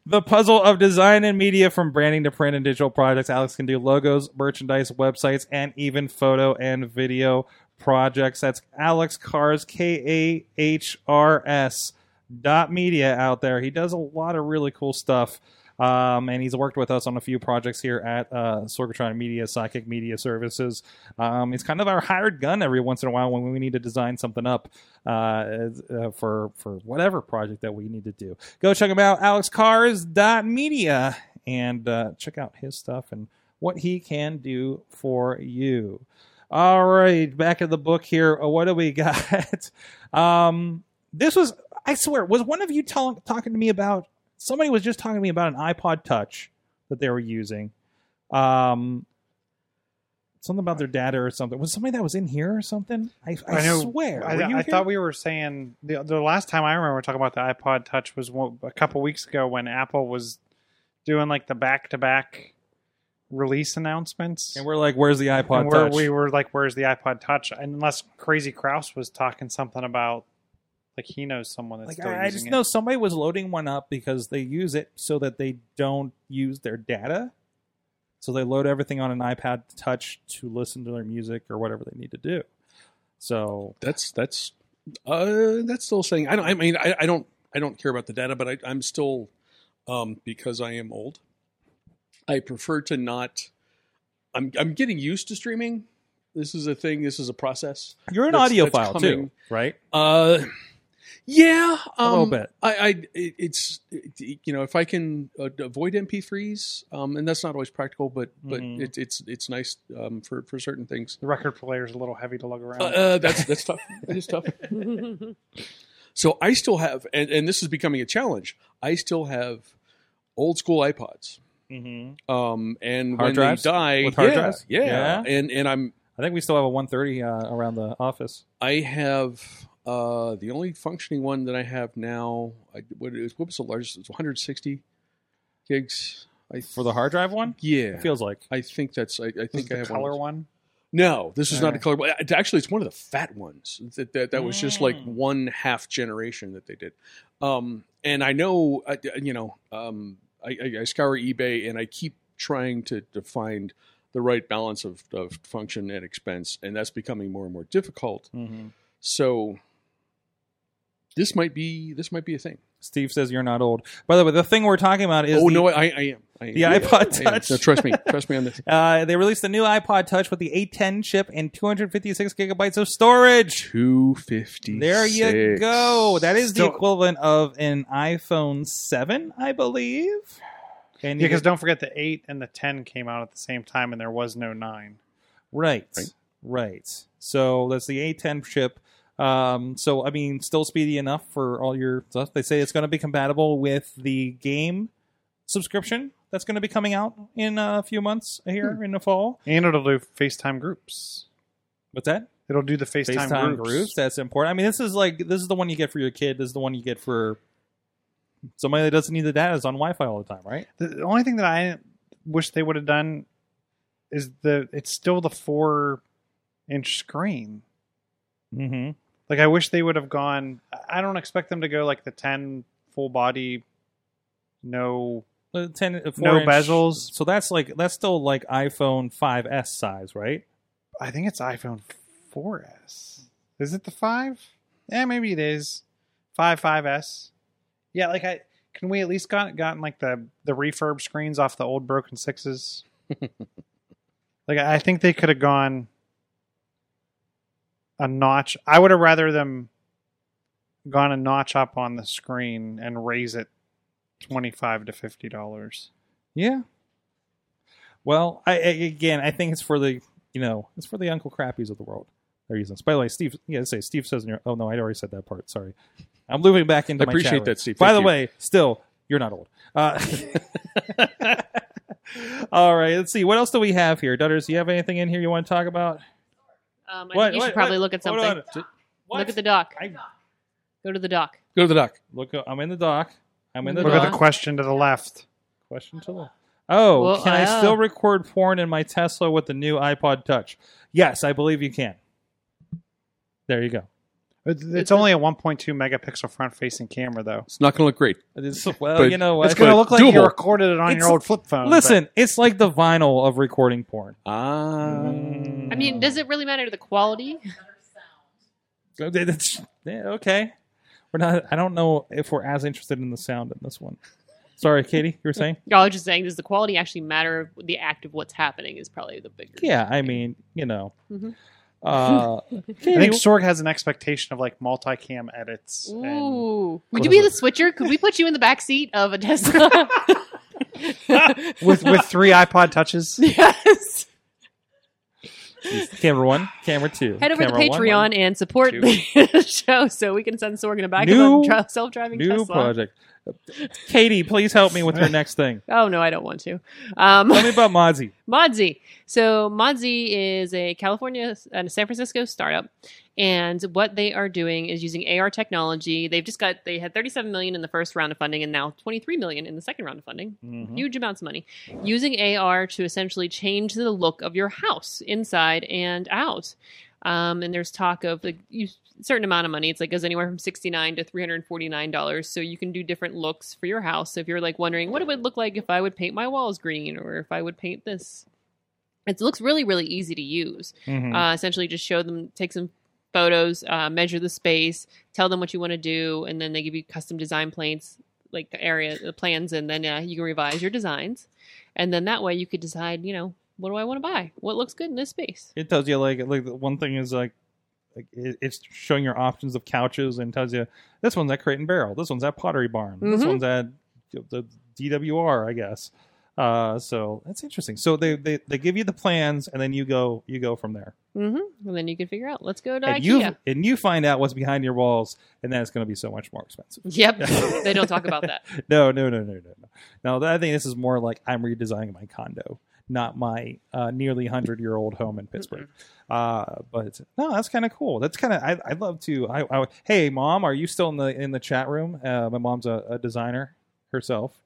the puzzle of design and media from branding to print and digital projects. Alex can do logos, merchandise, websites, and even photo and video projects. That's Alex Kahrs, K A H R S dot media out there. He does a lot of really cool stuff. Um, and he's worked with us on a few projects here at uh, Sorgatron Media, Sidekick Media Services. Um, he's kind of our hired gun every once in a while when we need to design something up uh, uh, for for whatever project that we need to do. Go check him out, alexkahrs.media, and uh, check out his stuff and what he can do for you. All right, back in the book here. Uh, What do we [LAUGHS] got? um, this was, I swear, was one of you tell, talking to me about? Somebody was just talking to me about an iPod Touch that they were using. Um, something about their data or something. Was somebody that was in here or something? I, I, know. swear. I, I thought we were saying the, the last time I remember talking about the iPod Touch was a couple weeks ago when Apple was doing like the back to back release announcements. and we're like, "Where's the iPod and Touch?" we were like, "Where's the iPod Touch?" Unless Crazy Kraus was talking something about like he knows someone that's like still I, I just it. know somebody was loading one up because they use it so that they don't use their data. So they load everything on an iPod Touch to listen to their music or whatever they need to do. So That's that's uh, that's still saying. I don't. I mean, I, I don't. I don't care about the data, but I, I'm still um, because I am old. I prefer to not. I'm I'm getting used to streaming. This is a thing. This is a process. you're an That's- that's audiophile coming. too, right? Uh, yeah, um, A little bit. I, I it's it, you know if I can uh, avoid MP3s, um, and that's not always practical, but but Mhm. it, it's it's nice um, for for certain things. the record player is a little heavy to lug around. Uh, uh, that's that's tough. It is tough. [LAUGHS] So I still have, and, and this is becoming a challenge. I still have old school iPods, Mm-hmm. um, and Hard when drives? they die, With hard yeah, drives? yeah, Yeah. and and I'm I think we still have a 130 uh, around the office. I have uh, the only functioning one that I have now. I, what, is, what was the largest? It's 160 gigs. I For the hard drive one, yeah, it feels like. I think that's. I, I This is think I the have color one. one. No, this is not a color. one. It- Actually, it's one of the fat ones. That that, that was just like Mm. one half generation that they did. Um, and I know, I, you know, um, I, I, I scour eBay and I keep trying to, to find the right balance of, of function and expense, and that's becoming more and more difficult. Mm-hmm. So this might be this might be a thing. Steve says you're not old. By the way, the thing we're talking about is oh the- no, I, I am. I am. the iPod I am. Touch. No, trust me. Trust me on this. [LAUGHS] Uh, they released the new iPod Touch with the A10 chip and 256 gigabytes of storage. Two fifty. There you go. That is the equivalent of an iPhone 7, I believe. And Yeah, because don't forget the eight and the ten came out at the same time, and there was no nine. right, Right. right, So that's the A10 chip. Um, so I mean, still speedy enough for all your stuff. They say it's going to be compatible with the game subscription that's going to be coming out in a few months here in the fall. And it'll do FaceTime groups. What's that? It'll do the FaceTime, FaceTime groups. groups. That's important. I mean, this is like this is the one you get for your kid. This is the one you get for somebody that doesn't need the data is on Wi-Fi all the time, right? The only thing that I wish they would have done is the it's still the four inch screen. Mm-hmm. Like I wish they would have gone. I don't expect them to go like the ten full body, no. Uh, Ten, uh, No inch- bezels. So that's like that's still like iPhone 5s size, right? I think it's iPhone 4S. Is it the five? Yeah, maybe it is. Five 5S. Yeah, like I can we at least got gotten like the the refurb screens off the old broken sixes. [LAUGHS] like I think they could have gone a notch. I would have rather them gone a notch up on the screen and raise it twenty five to fifty dollars. Yeah. Well, I, I again, I think it's for the you know it's for the Uncle Crappies of the world. They're using this. By the way, Steve. Yeah, say Steve says in your. Oh no, I already said that part. Sorry. I'm moving back into. I my appreciate chat that, Steve. By Thank the you. way, still, you're not old. Uh, [LAUGHS] all right, let's see. What else do we have here, Dutters? Do you have anything in here you want to talk about? Um, I What- think you what- should probably what- look at hold something. on. What? Look at the dock. I, Go to the dock. Go to the dock. look. I'm in the dock. I'm in the dock. Look dock. at the question to the left. Question to the. left. Oh, Well, can I uh, still record porn in my Tesla with the new iPod Touch? Yes, I believe you can. There you go. It's, it's It's only a 1.2 megapixel front facing camera though. It's not going to look great. It's, well, But you know what? It's going to look like you doable. recorded it on It's- your old flip phone. Listen, it's like the vinyl of recording porn. Ah. I mean, does it really matter to the quality? It's- yeah, okay. We're not. I don't know if we're as interested in the sound in this one. Sorry, Katie, you were saying? I was just saying, does the quality actually matter? The act of what's happening is probably the bigger. Yeah, I mean, you know. Mhm. Uh, I think Sorg has an expectation of like multicam edits. And Ooh, would you be the switcher? Could we put you in the back seat of a Tesla? [LAUGHS] with with three iPod touches. [LAUGHS] yes. camera one, camera two. Head over to camera one, Patreon one. and support two. the [LAUGHS] show so we can send Sorgan back New- of a self-driving New Tesla. project. Katie, please help me with your [LAUGHS] next thing. Oh no, I don't want to. Um, Tell me about [LAUGHS] Modsy. Modsy. So Modsy is a California and San Francisco startup, and what they are doing is using AR technology. They've just got they had 37 million in the first round of funding, and now 23 million in the second round of funding. Mhm. Huge amounts of money using AR to essentially change the look of your house inside and out. Um, and there's talk of like you certain amount of money. It's like goes anywhere from sixty nine to three hundred forty nine dollars. So you can do different looks for your house. So if you're like wondering what it would look like if I would paint my walls green or if I would paint this, it looks really really easy to use. Mhm. Uh, essentially, just show them, take some photos, uh, measure the space, tell them what you want to do, and then they give you custom design plans, like the area the plans, and then uh, you can revise your designs, and then that way you could decide, you know, what do I want to buy? What looks good in this space? it tells you like like the one thing is like it's showing your options of couches and tells you this one's at Crate and Barrel, this one's at Pottery Barn, this Mhm. one's at the DWR, I guess. Uh, so that's interesting. So they, they they give you the plans and then you go you go from there. hmm And then you can figure out. Let's go to And IKEA. you and you find out what's behind your walls, and then it's going to be so much more expensive. Yep, [LAUGHS] they don't talk about that. [LAUGHS] No, no, no, no, no, no. No, I think this is more like I'm redesigning my condo, not my uh, nearly hundred year old home in Pittsburgh. Uh, but no, that's kind of cool. That's kind of I, I'd love to. I, I hey mom, are you still in the in the chat room? Uh, my mom's a, a designer herself.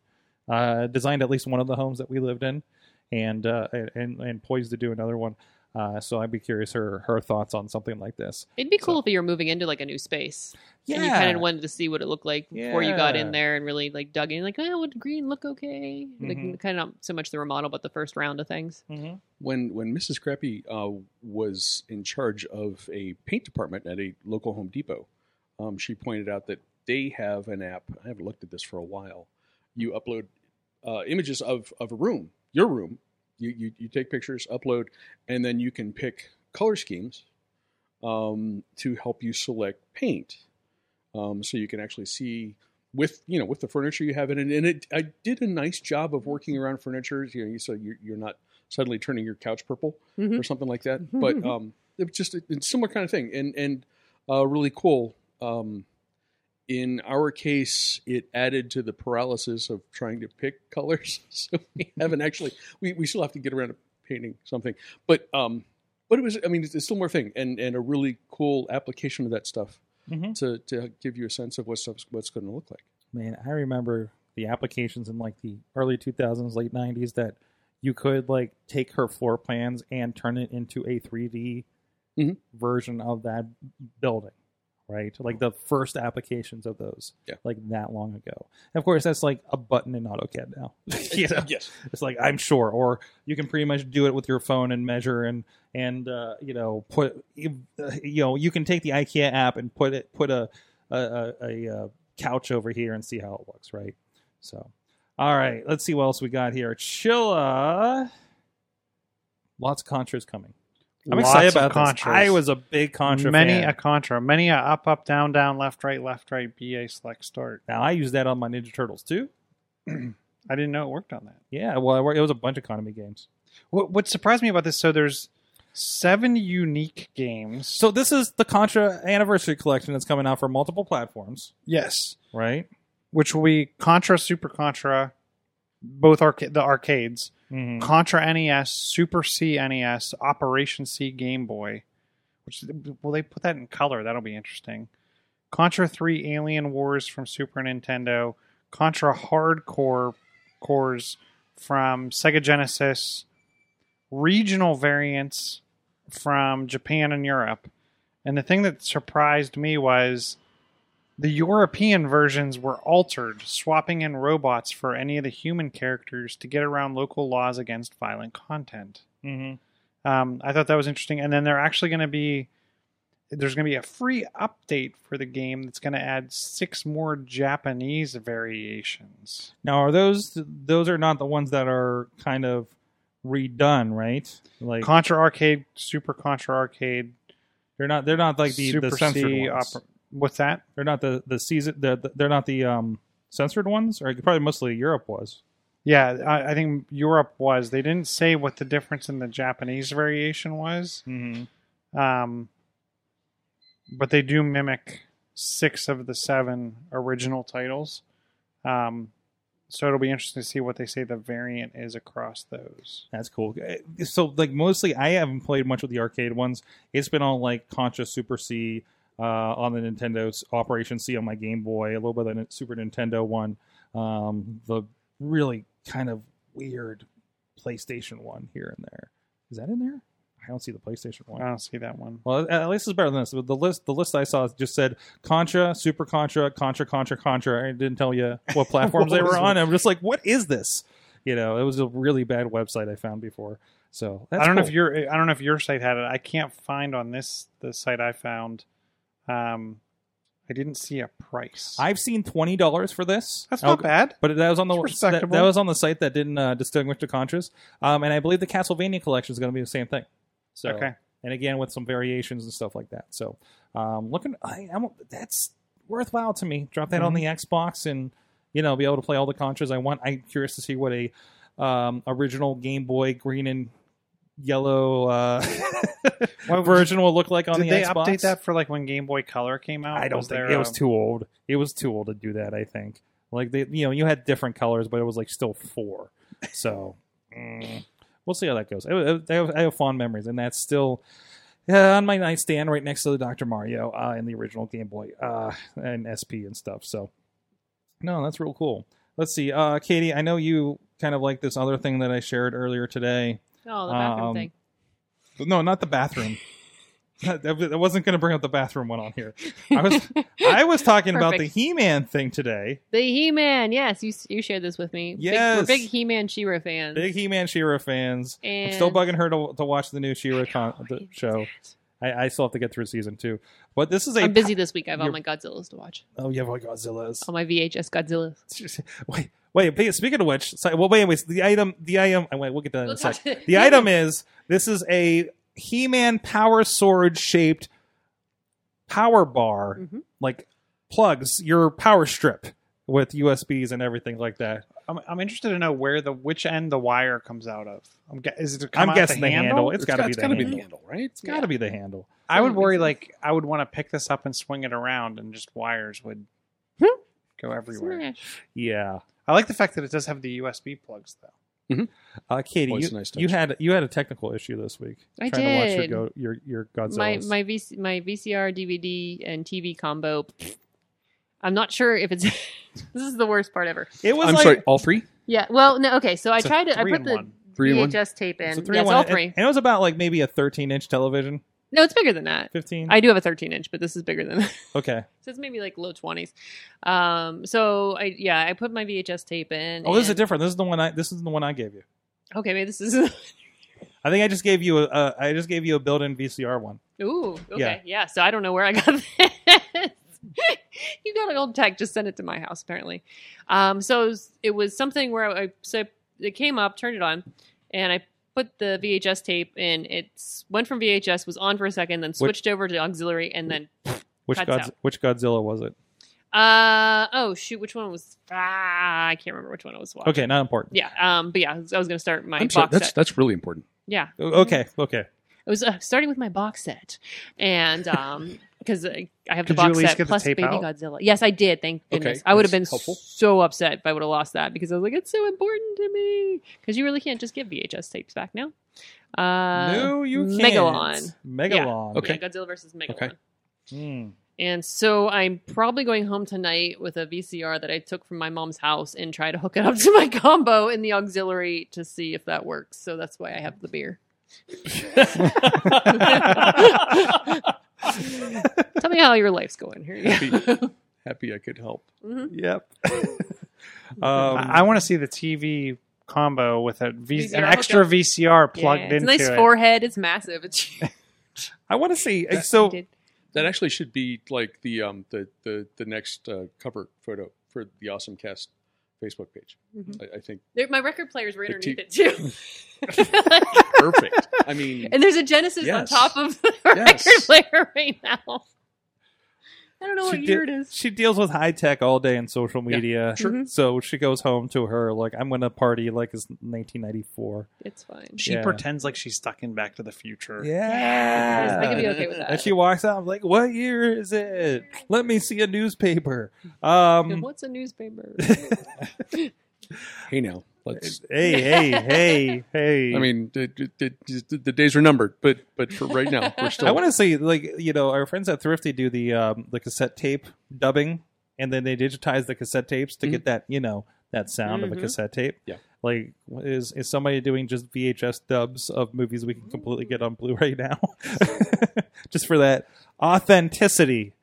Uh, designed at least one of the homes that we lived in, and uh, and and poised to do another one. Uh, so I'd be curious her her thoughts on something like this. It'd be cool So- if you were moving into like a new space. Yeah, And you kind of wanted to see what it looked like before you got in there and really like dug in, like, oh, would green look okay? Like, Mhm. kind of not so much the remodel, but the first round of things. hmm when when Mrs. Crappy uh, was in charge of a paint department at a local Home Depot, um, she pointed out that they have an app. I haven't looked at this for a while. You upload uh, images of, of a room, your room. You, you you take pictures, upload, and then you can pick color schemes um, to help you select paint. Um, so you can actually see with you know with the furniture you have in it, and it I did a nice job of working around furniture. You know, so you're, you're not suddenly turning your couch purple Mhm. or something like that. But um, it was just a, a similar kind of thing, and and uh, really cool. Um, in our case, it added to the paralysis of trying to pick [LAUGHS] colors. So we haven't actually we, we still have to get around to painting something, but um, but it was I mean it's, it's still more thing and and a really cool application of that stuff hmm to to give you a sense of what stuff's what's going to look like. Man, I remember the applications in like the early 2000s, late 90s that you could like take her floor plans and turn it into a 3D Mhm. version of that building, right? Like the first applications of those, Yeah. like that long ago. And of course, that's like a button in AutoCAD now. [LAUGHS] you know? Yes. It's like I'm sure, or you can pretty much do it with your phone and measure and and uh, you know put you know you can take the IKEA app and put it put a a, a, a, uh couch over here and see how it looks, right? So, all right, let's see what else we got here. Chilla, lots of Contras coming. I'm Lots excited about this. I was a big Contra many fan. a contra, many a up, up, down, down, left, right, left, right, BA select start. now I use that on my Ninja Turtles too. [CLEARS THROAT] I didn't know it worked on that. Yeah, well, it was a bunch of Konami games. What, what surprised me about this? So there's seven unique games. So this is the Contra Anniversary Collection that's coming out for multiple platforms, yes, right? which will be Contra, Super Contra, both arca- the arcades, Mm-hmm. Contra NES, Super C NES, Operation C Game Boy. Which will they put that in color? That'll be interesting. Contra 3 Alien Wars from Super Nintendo, Contra Hard Corps cores from Sega Genesis, regional variants from Japan and Europe. And the thing that surprised me was the European versions were altered, swapping in robots for any of the human characters to get around local laws against violent content. Mm-hmm. Um, I thought that was interesting. And then they're actually going to be there's going to be a free update for the game that's going to add six more Japanese variations. Now, are those those are not the ones that are kind of redone, right? Like Contra Arcade, Super Contra Arcade, they're not they're not like the Super the censored C. ones. Opera- What's that? They're not the the season. The, the, they're not the um censored ones, or probably mostly Europe was. Yeah, I, I think Europe was. They didn't say what the difference in the Japanese variation was, Mm-hmm. um, but they do mimic six of the seven original titles. Um, so it'll be interesting to see what they say the variant is across those. That's cool. Uh, So, like, mostly I haven't played much with the arcade ones. It's been on like Contra Super C uh, on the Nintendo's Operation C on my Game Boy, a little bit of the Super Nintendo one, um, the really kind of weird PlayStation one here and there. Is that in there? I don't see the PlayStation one. I don't see that one. Well, at least it's better than this. But The list, the list I saw just said Contra, Super Contra, Contra, Contra, Contra. I didn't tell you what [LAUGHS] platforms they were on. I'm just like, what is this? You know, it was a really bad website I found before. So that's I don't know if your I don't know if your site had it. I can't find on this the site I found. Um, I didn't see a price. I've seen twenty dollars for this. That's not go- bad. But that was on the that, that was on the site that didn't uh, distinguish the Contras. Um, and I believe the Castlevania collection is going to be the same thing. So Okay. and again with some variations and stuff like that. So um, looking, I, I'm, that's worthwhile to me. Drop that on the Mm-hmm. Xbox and you know be able to play all the Contras I want. I'm curious to see what a um, original Game Boy green and yellow uh, [LAUGHS] What- version will look like on Did the they Xbox. update that for like when Game Boy Color came out? I don't Was think there it was a- too old. It was too old to do that. I think like they, you know, you had different colors, but it was like still four. So [LAUGHS] mm, we'll see how that goes. I, I- I have, fond memories, and that's still uh, on my nightstand right next to the Dr. Mario uh, and the original Game Boy uh, and SP and stuff. So no, that's real cool. Let's see, uh, Katie. I know you kind of like this other thing that I shared earlier today. Oh, the bathroom Um, thing. No, not the bathroom. [LAUGHS] I wasn't going to bring up the bathroom one on here. I was [LAUGHS] I was talking about the He-Man thing today. The He-Man, yes, you you shared this with me. Big- Yes. we're big He-Man She-Ra fans. Big He-Man She-Ra fans. and I'm still bugging her to, to watch the new She-Ra I con- the show. I, I still have to get through season two. But this is a I'm busy this week. I have all my Godzillas to watch. Oh, you have like Godzilla's. All my VHS Godzillas. [LAUGHS] Wait, wait. Speaking of which, so, well, wait, anyways, the item, the item. I wait, we'll get to that in We'll a sec. The [LAUGHS] item is this is a He-Man Power Sword shaped power bar, Mhm. like plugs your power strip with USBs and everything like that. I'm, I'm interested to know where the which end the wire comes out of. I'm gue- is it come I'm out guessing the the handle. It's got to be the handle. be the handle, right? It's got to be the handle. I would worry sense. like I would want to pick this up and swing it around, and just wires would Hmm. go everywhere. Smash. Yeah. I like the fact that it does have the USB plugs though. Uh, Katie, you, nice you had you had a technical issue this week. I trying to watch your go, your your Godzilla. My my VC, my VCR, DVD, and TV combo. I'm not sure if it's. [LAUGHS] this is the worst part ever. it was I'm like, sorry, all three? Yeah. Well, no. Okay. So I It's a tried to. I three put the one. Three one? VHS tape in. It's three yes, in one, all and- three. And, it was about like maybe a 13 inch television. No, it's bigger than that. 15. I do have a 13 inch, but this is bigger than that. [LAUGHS] okay. so it's maybe like low 20s. Um. So I yeah I put my VHS tape in. Oh, this is different. This is the one I. This is the one I gave you. Okay, maybe this is. [LAUGHS] I think I just gave you a. a I just gave you a built-in VCR one. Ooh. Okay. Yeah. Yeah. So I don't know where I got [LAUGHS] this. you got an old tech. Just send it to my house. Apparently. Um. So it was, it was something where I so it came up, turned it on, and I put the VHS tape in. It went from VHS, was on for a second, then switched over to auxiliary, and then Which Cuts Godz- out. which Godzilla was it? uh oh shoot, which one was ah I can't remember which one it was. Watching. Okay, not important. Yeah. Um. But yeah, I was going to start my I'm sorry, box that's set. that's really important. Yeah. Okay, okay. It was uh, starting with my box set, and um, [LAUGHS] because I have the Did box set plus Baby out? Godzilla. Yes, I did. Thank Okay, goodness. I would have been helpful. so upset if I would have lost that because I was like, it's so important to me. Because you really can't just give VHS tapes back now. Uh, no, you can't. Megalon. Megalon. Okay. Yeah, Godzilla versus Megalon. Okay. Hmm. And so I'm probably going home tonight with a VCR that I took from my mom's house and try to hook it up to my [LAUGHS] combo in the auxiliary to see if that works. So that's why I have the beer. [LAUGHS] [LAUGHS] Tell me how your life's going. Here you [LAUGHS] go. Happy I could help. Mhm. Yep. [LAUGHS] um, I, I want to see the TV combo with a v- VCR an extra hookup. VCR plugged Yeah, it's a nice it. forehead. It's massive. It's I want to see. [LAUGHS] So That actually should be like the um the the the next uh, cover photo for the Awesome Cast Facebook page. Mhm. I, I think there- my record players were The underneath t- it too. Perfect. I mean, and there's a Genesis on top of the Yes. record player right now. I don't know she what de- year it is. She deals with high tech all day in social media. sure. Mhm. So she goes home to her like I'm gonna party like it's 1994. It's fine. She Yeah. pretends like she's stuck in Back to the Future. Yeah, I could be okay with that. And she walks out like, "What year is it? Let me see a newspaper." Um, What's a newspaper? [LAUGHS] [LAUGHS] Hey now, let's. hey, hey, hey, hey! I mean, the, the, the, days are numbered, but but for right now, we're still. I want to say, like, you know, our friends at Thrifty do the um, the cassette tape dubbing, and then they digitize the cassette tapes to get that, you know, that sound of a cassette tape. Yeah. Like, is is somebody doing just VHS dubs of movies we can completely get on Blu-ray now, [LAUGHS] just for that authenticity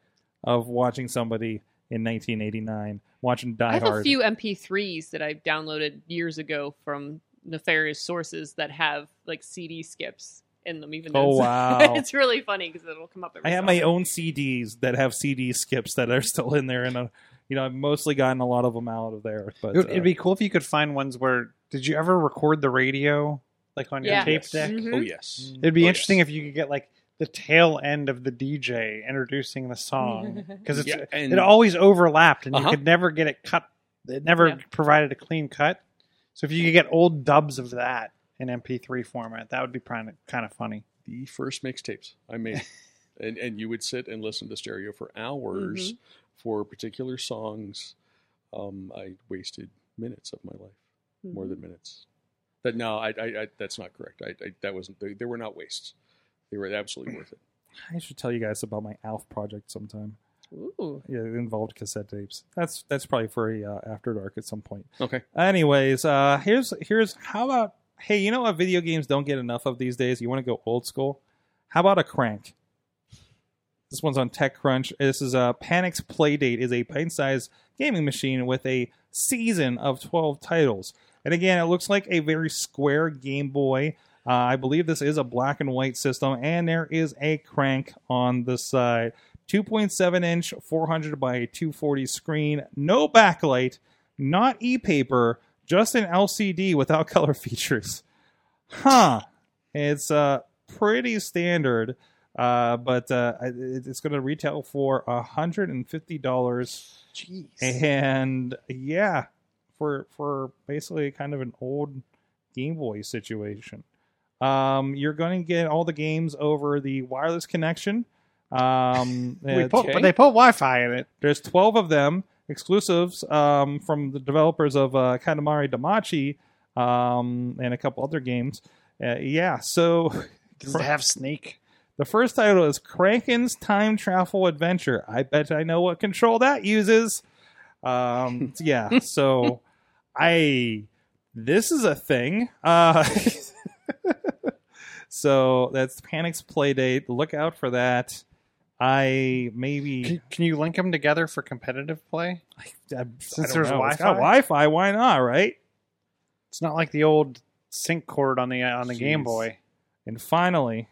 of watching somebody in 1989 watching Die I have Hard? a few MP3s that I've downloaded years ago from nefarious sources that have like CD skips in them. Even though Oh, it's- [LAUGHS] wow. it's really funny because it'll come up. Every I have so my own CDs that have CD skips that are [LAUGHS] still in there, and uh, you know I've mostly gotten a lot of them out of there. But It would, uh, it'd be cool if you could find ones where. Did you ever record the radio, like on your tape Yes. deck? Mhm. Oh yes. It'd be Oh, interesting yes. if you could get like the tail end of the DJ introducing the song [LAUGHS] because it's Yeah, and- it always overlapped and Uh-huh. you could never get it cut. It never Yeah. provided a clean cut. So if you could get old dubs of that in MP3 format, that would be kind of kind of funny. the first mixtapes I made, [LAUGHS] and and you would sit and listen to stereo for hours Mm-hmm. for particular songs. Um, I wasted minutes of my life, Mm-hmm. more than minutes. That no, I, I, I that's not correct. I, I that wasn't. They, they were not wastes. They were absolutely worth it. I should tell you guys about my Alf project sometime. Ooh. Yeah, it involved cassette tapes. That's that's probably for a uh, after dark at some point. Okay. Anyways, uh, here's here's how about hey, you know what video games don't get enough of these days? You want to go old school? How about a crank? This one's on TechCrunch. This is a Panic's Playdate is a pint-sized gaming machine with a season of 12 titles. And again, it looks like a very square Game Boy. Uh, I believe this is a black and white system, and there is a crank on the side. 2.7 inch, 400 by 240 screen, no backlight, not e paper, just an LCD without [LAUGHS] color features. Huh. It's uh, pretty standard, uh, but uh, it's going to retail for $150. Jeez. And yeah, for for basically kind of an old Game Boy situation. Um, you're going to get all the games over the wireless connection. Um, [LAUGHS] We put, But they put Wi-Fi in it. there's 12 of them exclusives um, from the developers of uh, Katamari Damacy um, and a couple other games. Uh, yeah, so [LAUGHS] Does it have Snake? the first title is Crankin's Time Travel Adventure. I bet I know what control that uses. Um, [LAUGHS] yeah, so I this is a thing. Uh, so that's Panic's Playdate. Look out for that. I maybe Can, can you link them together for competitive play? I, Since I there's know. It's got Wi-Fi? Wi-Fi. Why not? Right? It's not like the old sync cord on the on the Game Boy. And finally,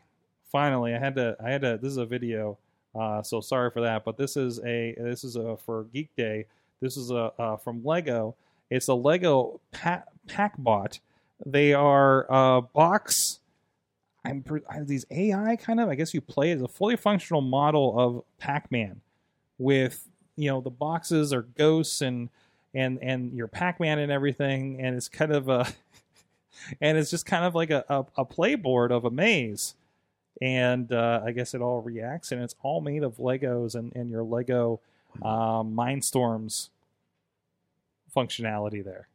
finally, I had to. I had to. This is a video. Uh, so sorry for that, but this is a. This is a for Geek Day. This is a uh, from Lego. It's a Lego pa- Packbot. They are uh, box. I'm these AI kind of. I guess you play as a fully functional model of Pac-Man, with you know the boxes are ghosts and and and your Pac-Man and everything, and it's kind of a [LAUGHS] and it's just kind of like a, a, a playboard of a maze. And uh, I guess it all reacts, and it's all made of Legos and, and your Lego um, Mindstorms functionality there.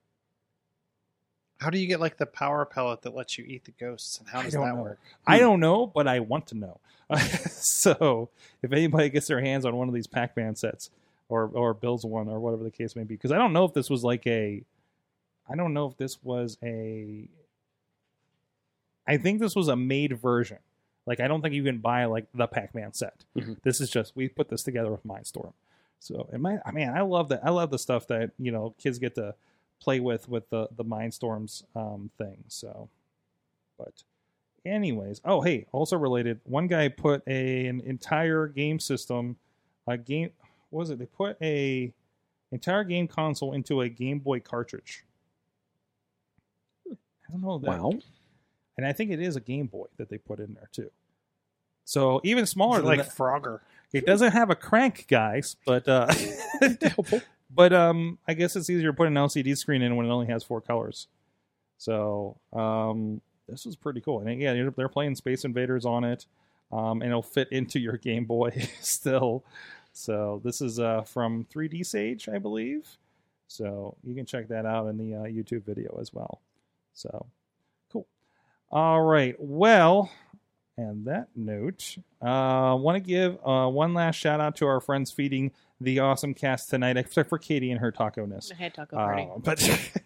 How do you get like the power pellet that lets you eat the ghosts, and how does that know. work? I don't know, but I want to know. [LAUGHS] so if anybody gets their hands on one of these Pac-Man sets, or or builds one, or whatever the case may be, because I don't know if this was like a, I don't know if this was a. I think this was a made version. Like I don't think you can buy like the Pac-Man set. Mhm. This is just we put this together with Mindstorm. So it might. I mean, I love that. I love the stuff that you know kids get to play with with the the Mindstorms um, thing. So, but anyways, oh hey, also related. One guy put a an entire game system, a game. What was it? They put a entire game console into a Game Boy cartridge. I don't know that. Wow. And I think it is a Game Boy that they put in there too. So even smaller Is like that- Frogger. It doesn't have a crank, guys, but uh, [LAUGHS] Helpful. [LAUGHS] but um, I guess it's easier to put an LCD screen in when it only has four colors. So um, this is pretty cool. And yeah, they're- playing Space Invaders on it, um, and it'll fit into your Game Boy [LAUGHS] still. So this is uh, from 3D Sage, I believe. So you can check that out in the uh, YouTube video as well. So cool. All right. Well, and that note, uh, want to give uh, one last shout out to our friends feeding the awesome cast tonight, except for Katie and her taco ness. I had taco party. Uh, but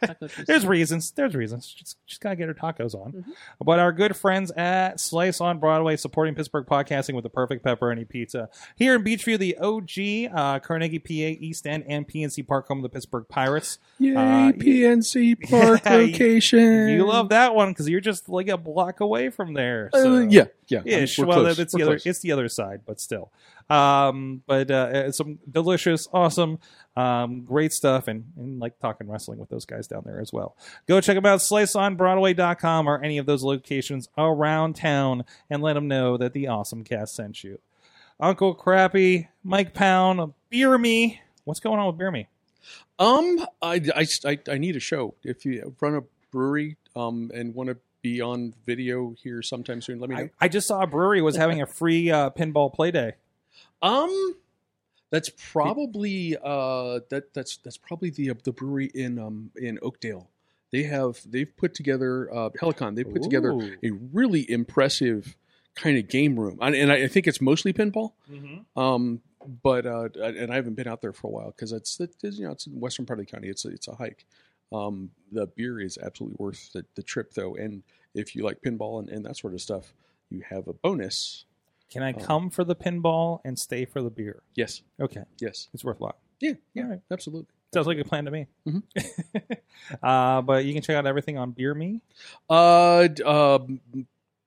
Taco [LAUGHS] there's reasons. There's reasons. She's, she's got to get her tacos on. Mhm. But our good friends at Slice on Broadway supporting Pittsburgh podcasting with the perfect pepperoni pizza. Here in Beechview, the OG, uh, Carnegie, PA, East End, and PNC Park home of the Pittsburgh Pirates. Yay, Uh, PNC Park [LAUGHS] Yeah, location. You love that one because you're just like a block away from there. Uh, so- yeah, yeah. I mean, well, close. that's We're the other. close. It's the other side, but still. Um, but uh, some delicious, awesome, um, great stuff, and, and like talking wrestling with those guys down there as well. Go check them out, sliceonbroadway.com or any of those locations around town, and let them know that the awesome cast sent you. Uncle Crappy, Mike Pound, Beer Me. What's going on with Beer Me? Um, I, I, I, I need a show. If you run a brewery um, and want to be on video here sometime soon, let me know. I, I just saw a brewery was having a free uh, pinball play day. Um, that's probably uh that that's that's probably the the brewery in um in Oakdale. They have they've put together uh Helicon. They put together a really impressive kind of game room, and, and I, I think it's mostly pinball. Um, but uh, and I haven't been out there for a while because it's it is, you know it's in the western part of the county. It's a, it's a hike. Um, the beer is absolutely worth the, the trip though, and if you like pinball and, and that sort of stuff, you have a bonus. Can I Oh. come for the pinball and stay for the beer? Yes, Okay, yes, it's worthwhile. yeah, yeah, All right. absolutely. Sounds like a plan to me. Mhm. [LAUGHS] uh, but you can check out everything on Beer Me. Uh, um,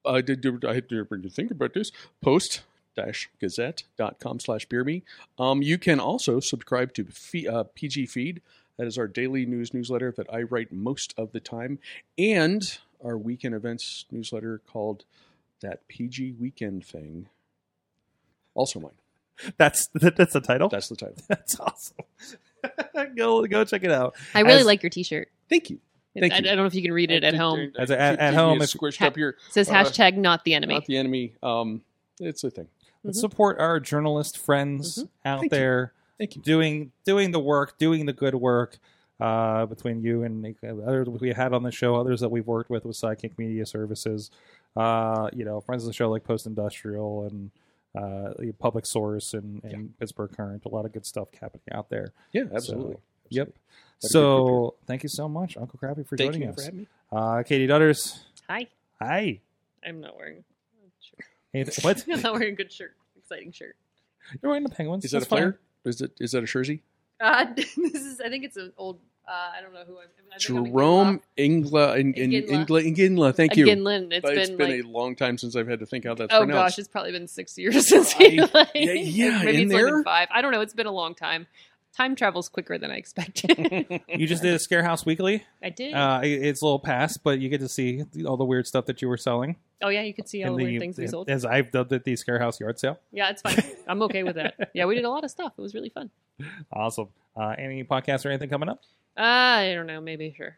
I did. do- I had to to think about this. Post dash gazette.com slash beer me. Um, you can also subscribe to fe- uh, PG Feed. That is our daily news newsletter that I write most of the time, and our weekend events newsletter called that PG Weekend Thing. Also mine. That's [LAUGHS] that's the title. That's the title. [LAUGHS] That's awesome. [LAUGHS] go go check it out. I really As- like your T-shirt. Thank you. Thank I, I don't know if you can read it at home. As a- at- at home, it's squished Ha- up here. It says Uh, hashtag not the enemy. Not the enemy. Um, it's a thing. Let's Mhm. support our journalist friends out Mm-hmm. Thank you. there Thank you. doing doing the work, doing the good work. Uh, between you and the others we had on the show, others that we've worked with with Sidekick Media Services, uh, you know, friends of the show like Post Industrial and uh, the Public Source and, and Pittsburgh Current. A lot of good stuff happening out there. Yeah, absolutely. So, yep. Had a So thank you so much, Uncle Crappy, for Thank joining you for us. having me. Uh, Katie Dutters, Hi. hi. I'm not wearing. a shirt. Anything- What? [LAUGHS] I'm not wearing a good shirt. Exciting shirt. You're wearing the Penguins. Is that a That's fine. flare? Is it is that a jersey? Uh, [LAUGHS] this is. I think it's an old. Uh, I don't know who. I'm, I Jarome Ingla in, in. Ingla, Iginla, thank you. Ginlin. It's it's been like. a long time since I've had to think how that's Oh pronounced. gosh, it's probably been six years [LAUGHS] since he like, yeah, yeah, maybe in it's there? been five. I don't know. It's been a long time. Time travels quicker than I expected. [LAUGHS] You just did a Scarehouse Weekly. I did. Uh, it- it's a little past, but you get to see all the weird stuff that you were selling. oh yeah, you could see all the weird things we sold. As I've dubbed it, the Scarehouse yard sale. Yeah, it's fine. [LAUGHS] I'm okay with that. Yeah, we did a lot of stuff. It was really fun. Awesome. Uh, any podcasts or anything coming up? Uh, I don't know. Maybe sure.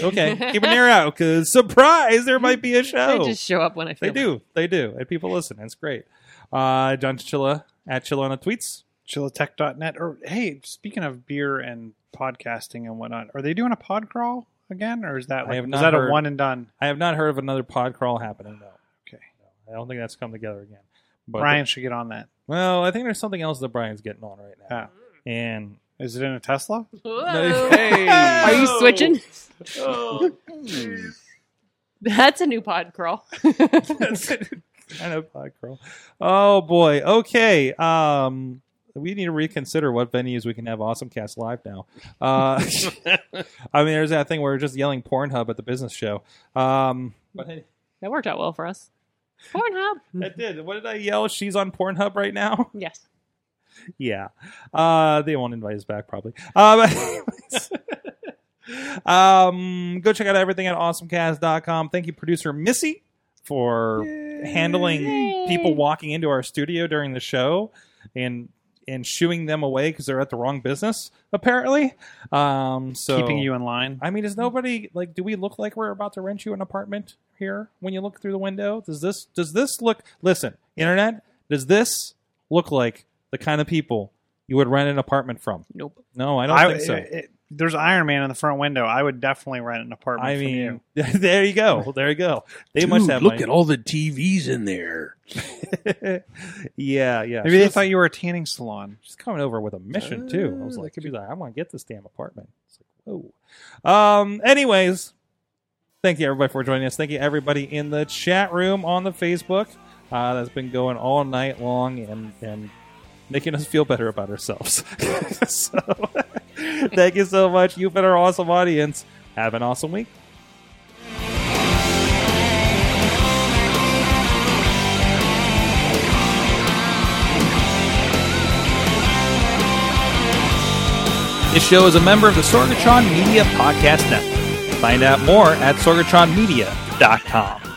Okay, keep an [LAUGHS] ear out because surprise, there might be a show. just show up when I feel. They feel. do, they do, and people listen. It's great. Uh, John Chilla at Chilla on the tweets. chillatech.net. Or hey, speaking of beer and podcasting and whatnot, are they doing a pod crawl again, or is that like, have is that heard. a one and done? I have not heard of another pod crawl happening though. Okay, I don't think that's come together again. But Brian should get on that. well, I think there's something else that Brian's getting on right now, Yeah. and Is it in a Tesla? Whoa. Hey. [LAUGHS] Are you switching? Oh, [LAUGHS] That's a new pod crawl. [LAUGHS] That's kind of pod crawl. Oh boy. Okay. Um, we need to reconsider what venues we can have Awesome Cast live now. Uh, [LAUGHS] I mean, there's that thing where we're just yelling Pornhub at the business show. Um, but hey, that worked out well for us. Pornhub. that did. What did I yell? She's on Pornhub right now. [LAUGHS] Yes. Yeah. Uh, they won't invite us back probably. Uh, [LAUGHS] but um, go check out everything at awesomecast.com. Thank you, producer Missy, for handling Yay. people walking into our studio during the show. and and shooing them away because they're at the wrong business apparently. Um, so Keeping you in line. I mean, is nobody like? Do we look like we're about to rent you an apartment here when you look through the window? Does this does this look? Listen, internet. Does this look like the kind of people you would rent an apartment from? Nope. No, I don't I- think so. it- it- there's Iron Man in the front window. I would definitely rent an apartment I from you. mean, [LAUGHS] there you go. There you go. They must have look money. at all the TVs in there. [LAUGHS] yeah, yeah. Maybe they She's- thought you were a tanning salon. she's coming over with a mission too. I was Uh, like, could she's like, I want to get this damn apartment. It's like, whoa. Um. Anyways, thank you everybody for joining us. Thank you everybody in the chat room on the Facebook. Uh, that's been going all night long and and making us feel better about ourselves. [LAUGHS] so, [LAUGHS] thank you so much. You've been our awesome audience. Have an awesome week. This show is a member of the Sorgatron Media Podcast Network. Find out more at sorgatronmedia.com.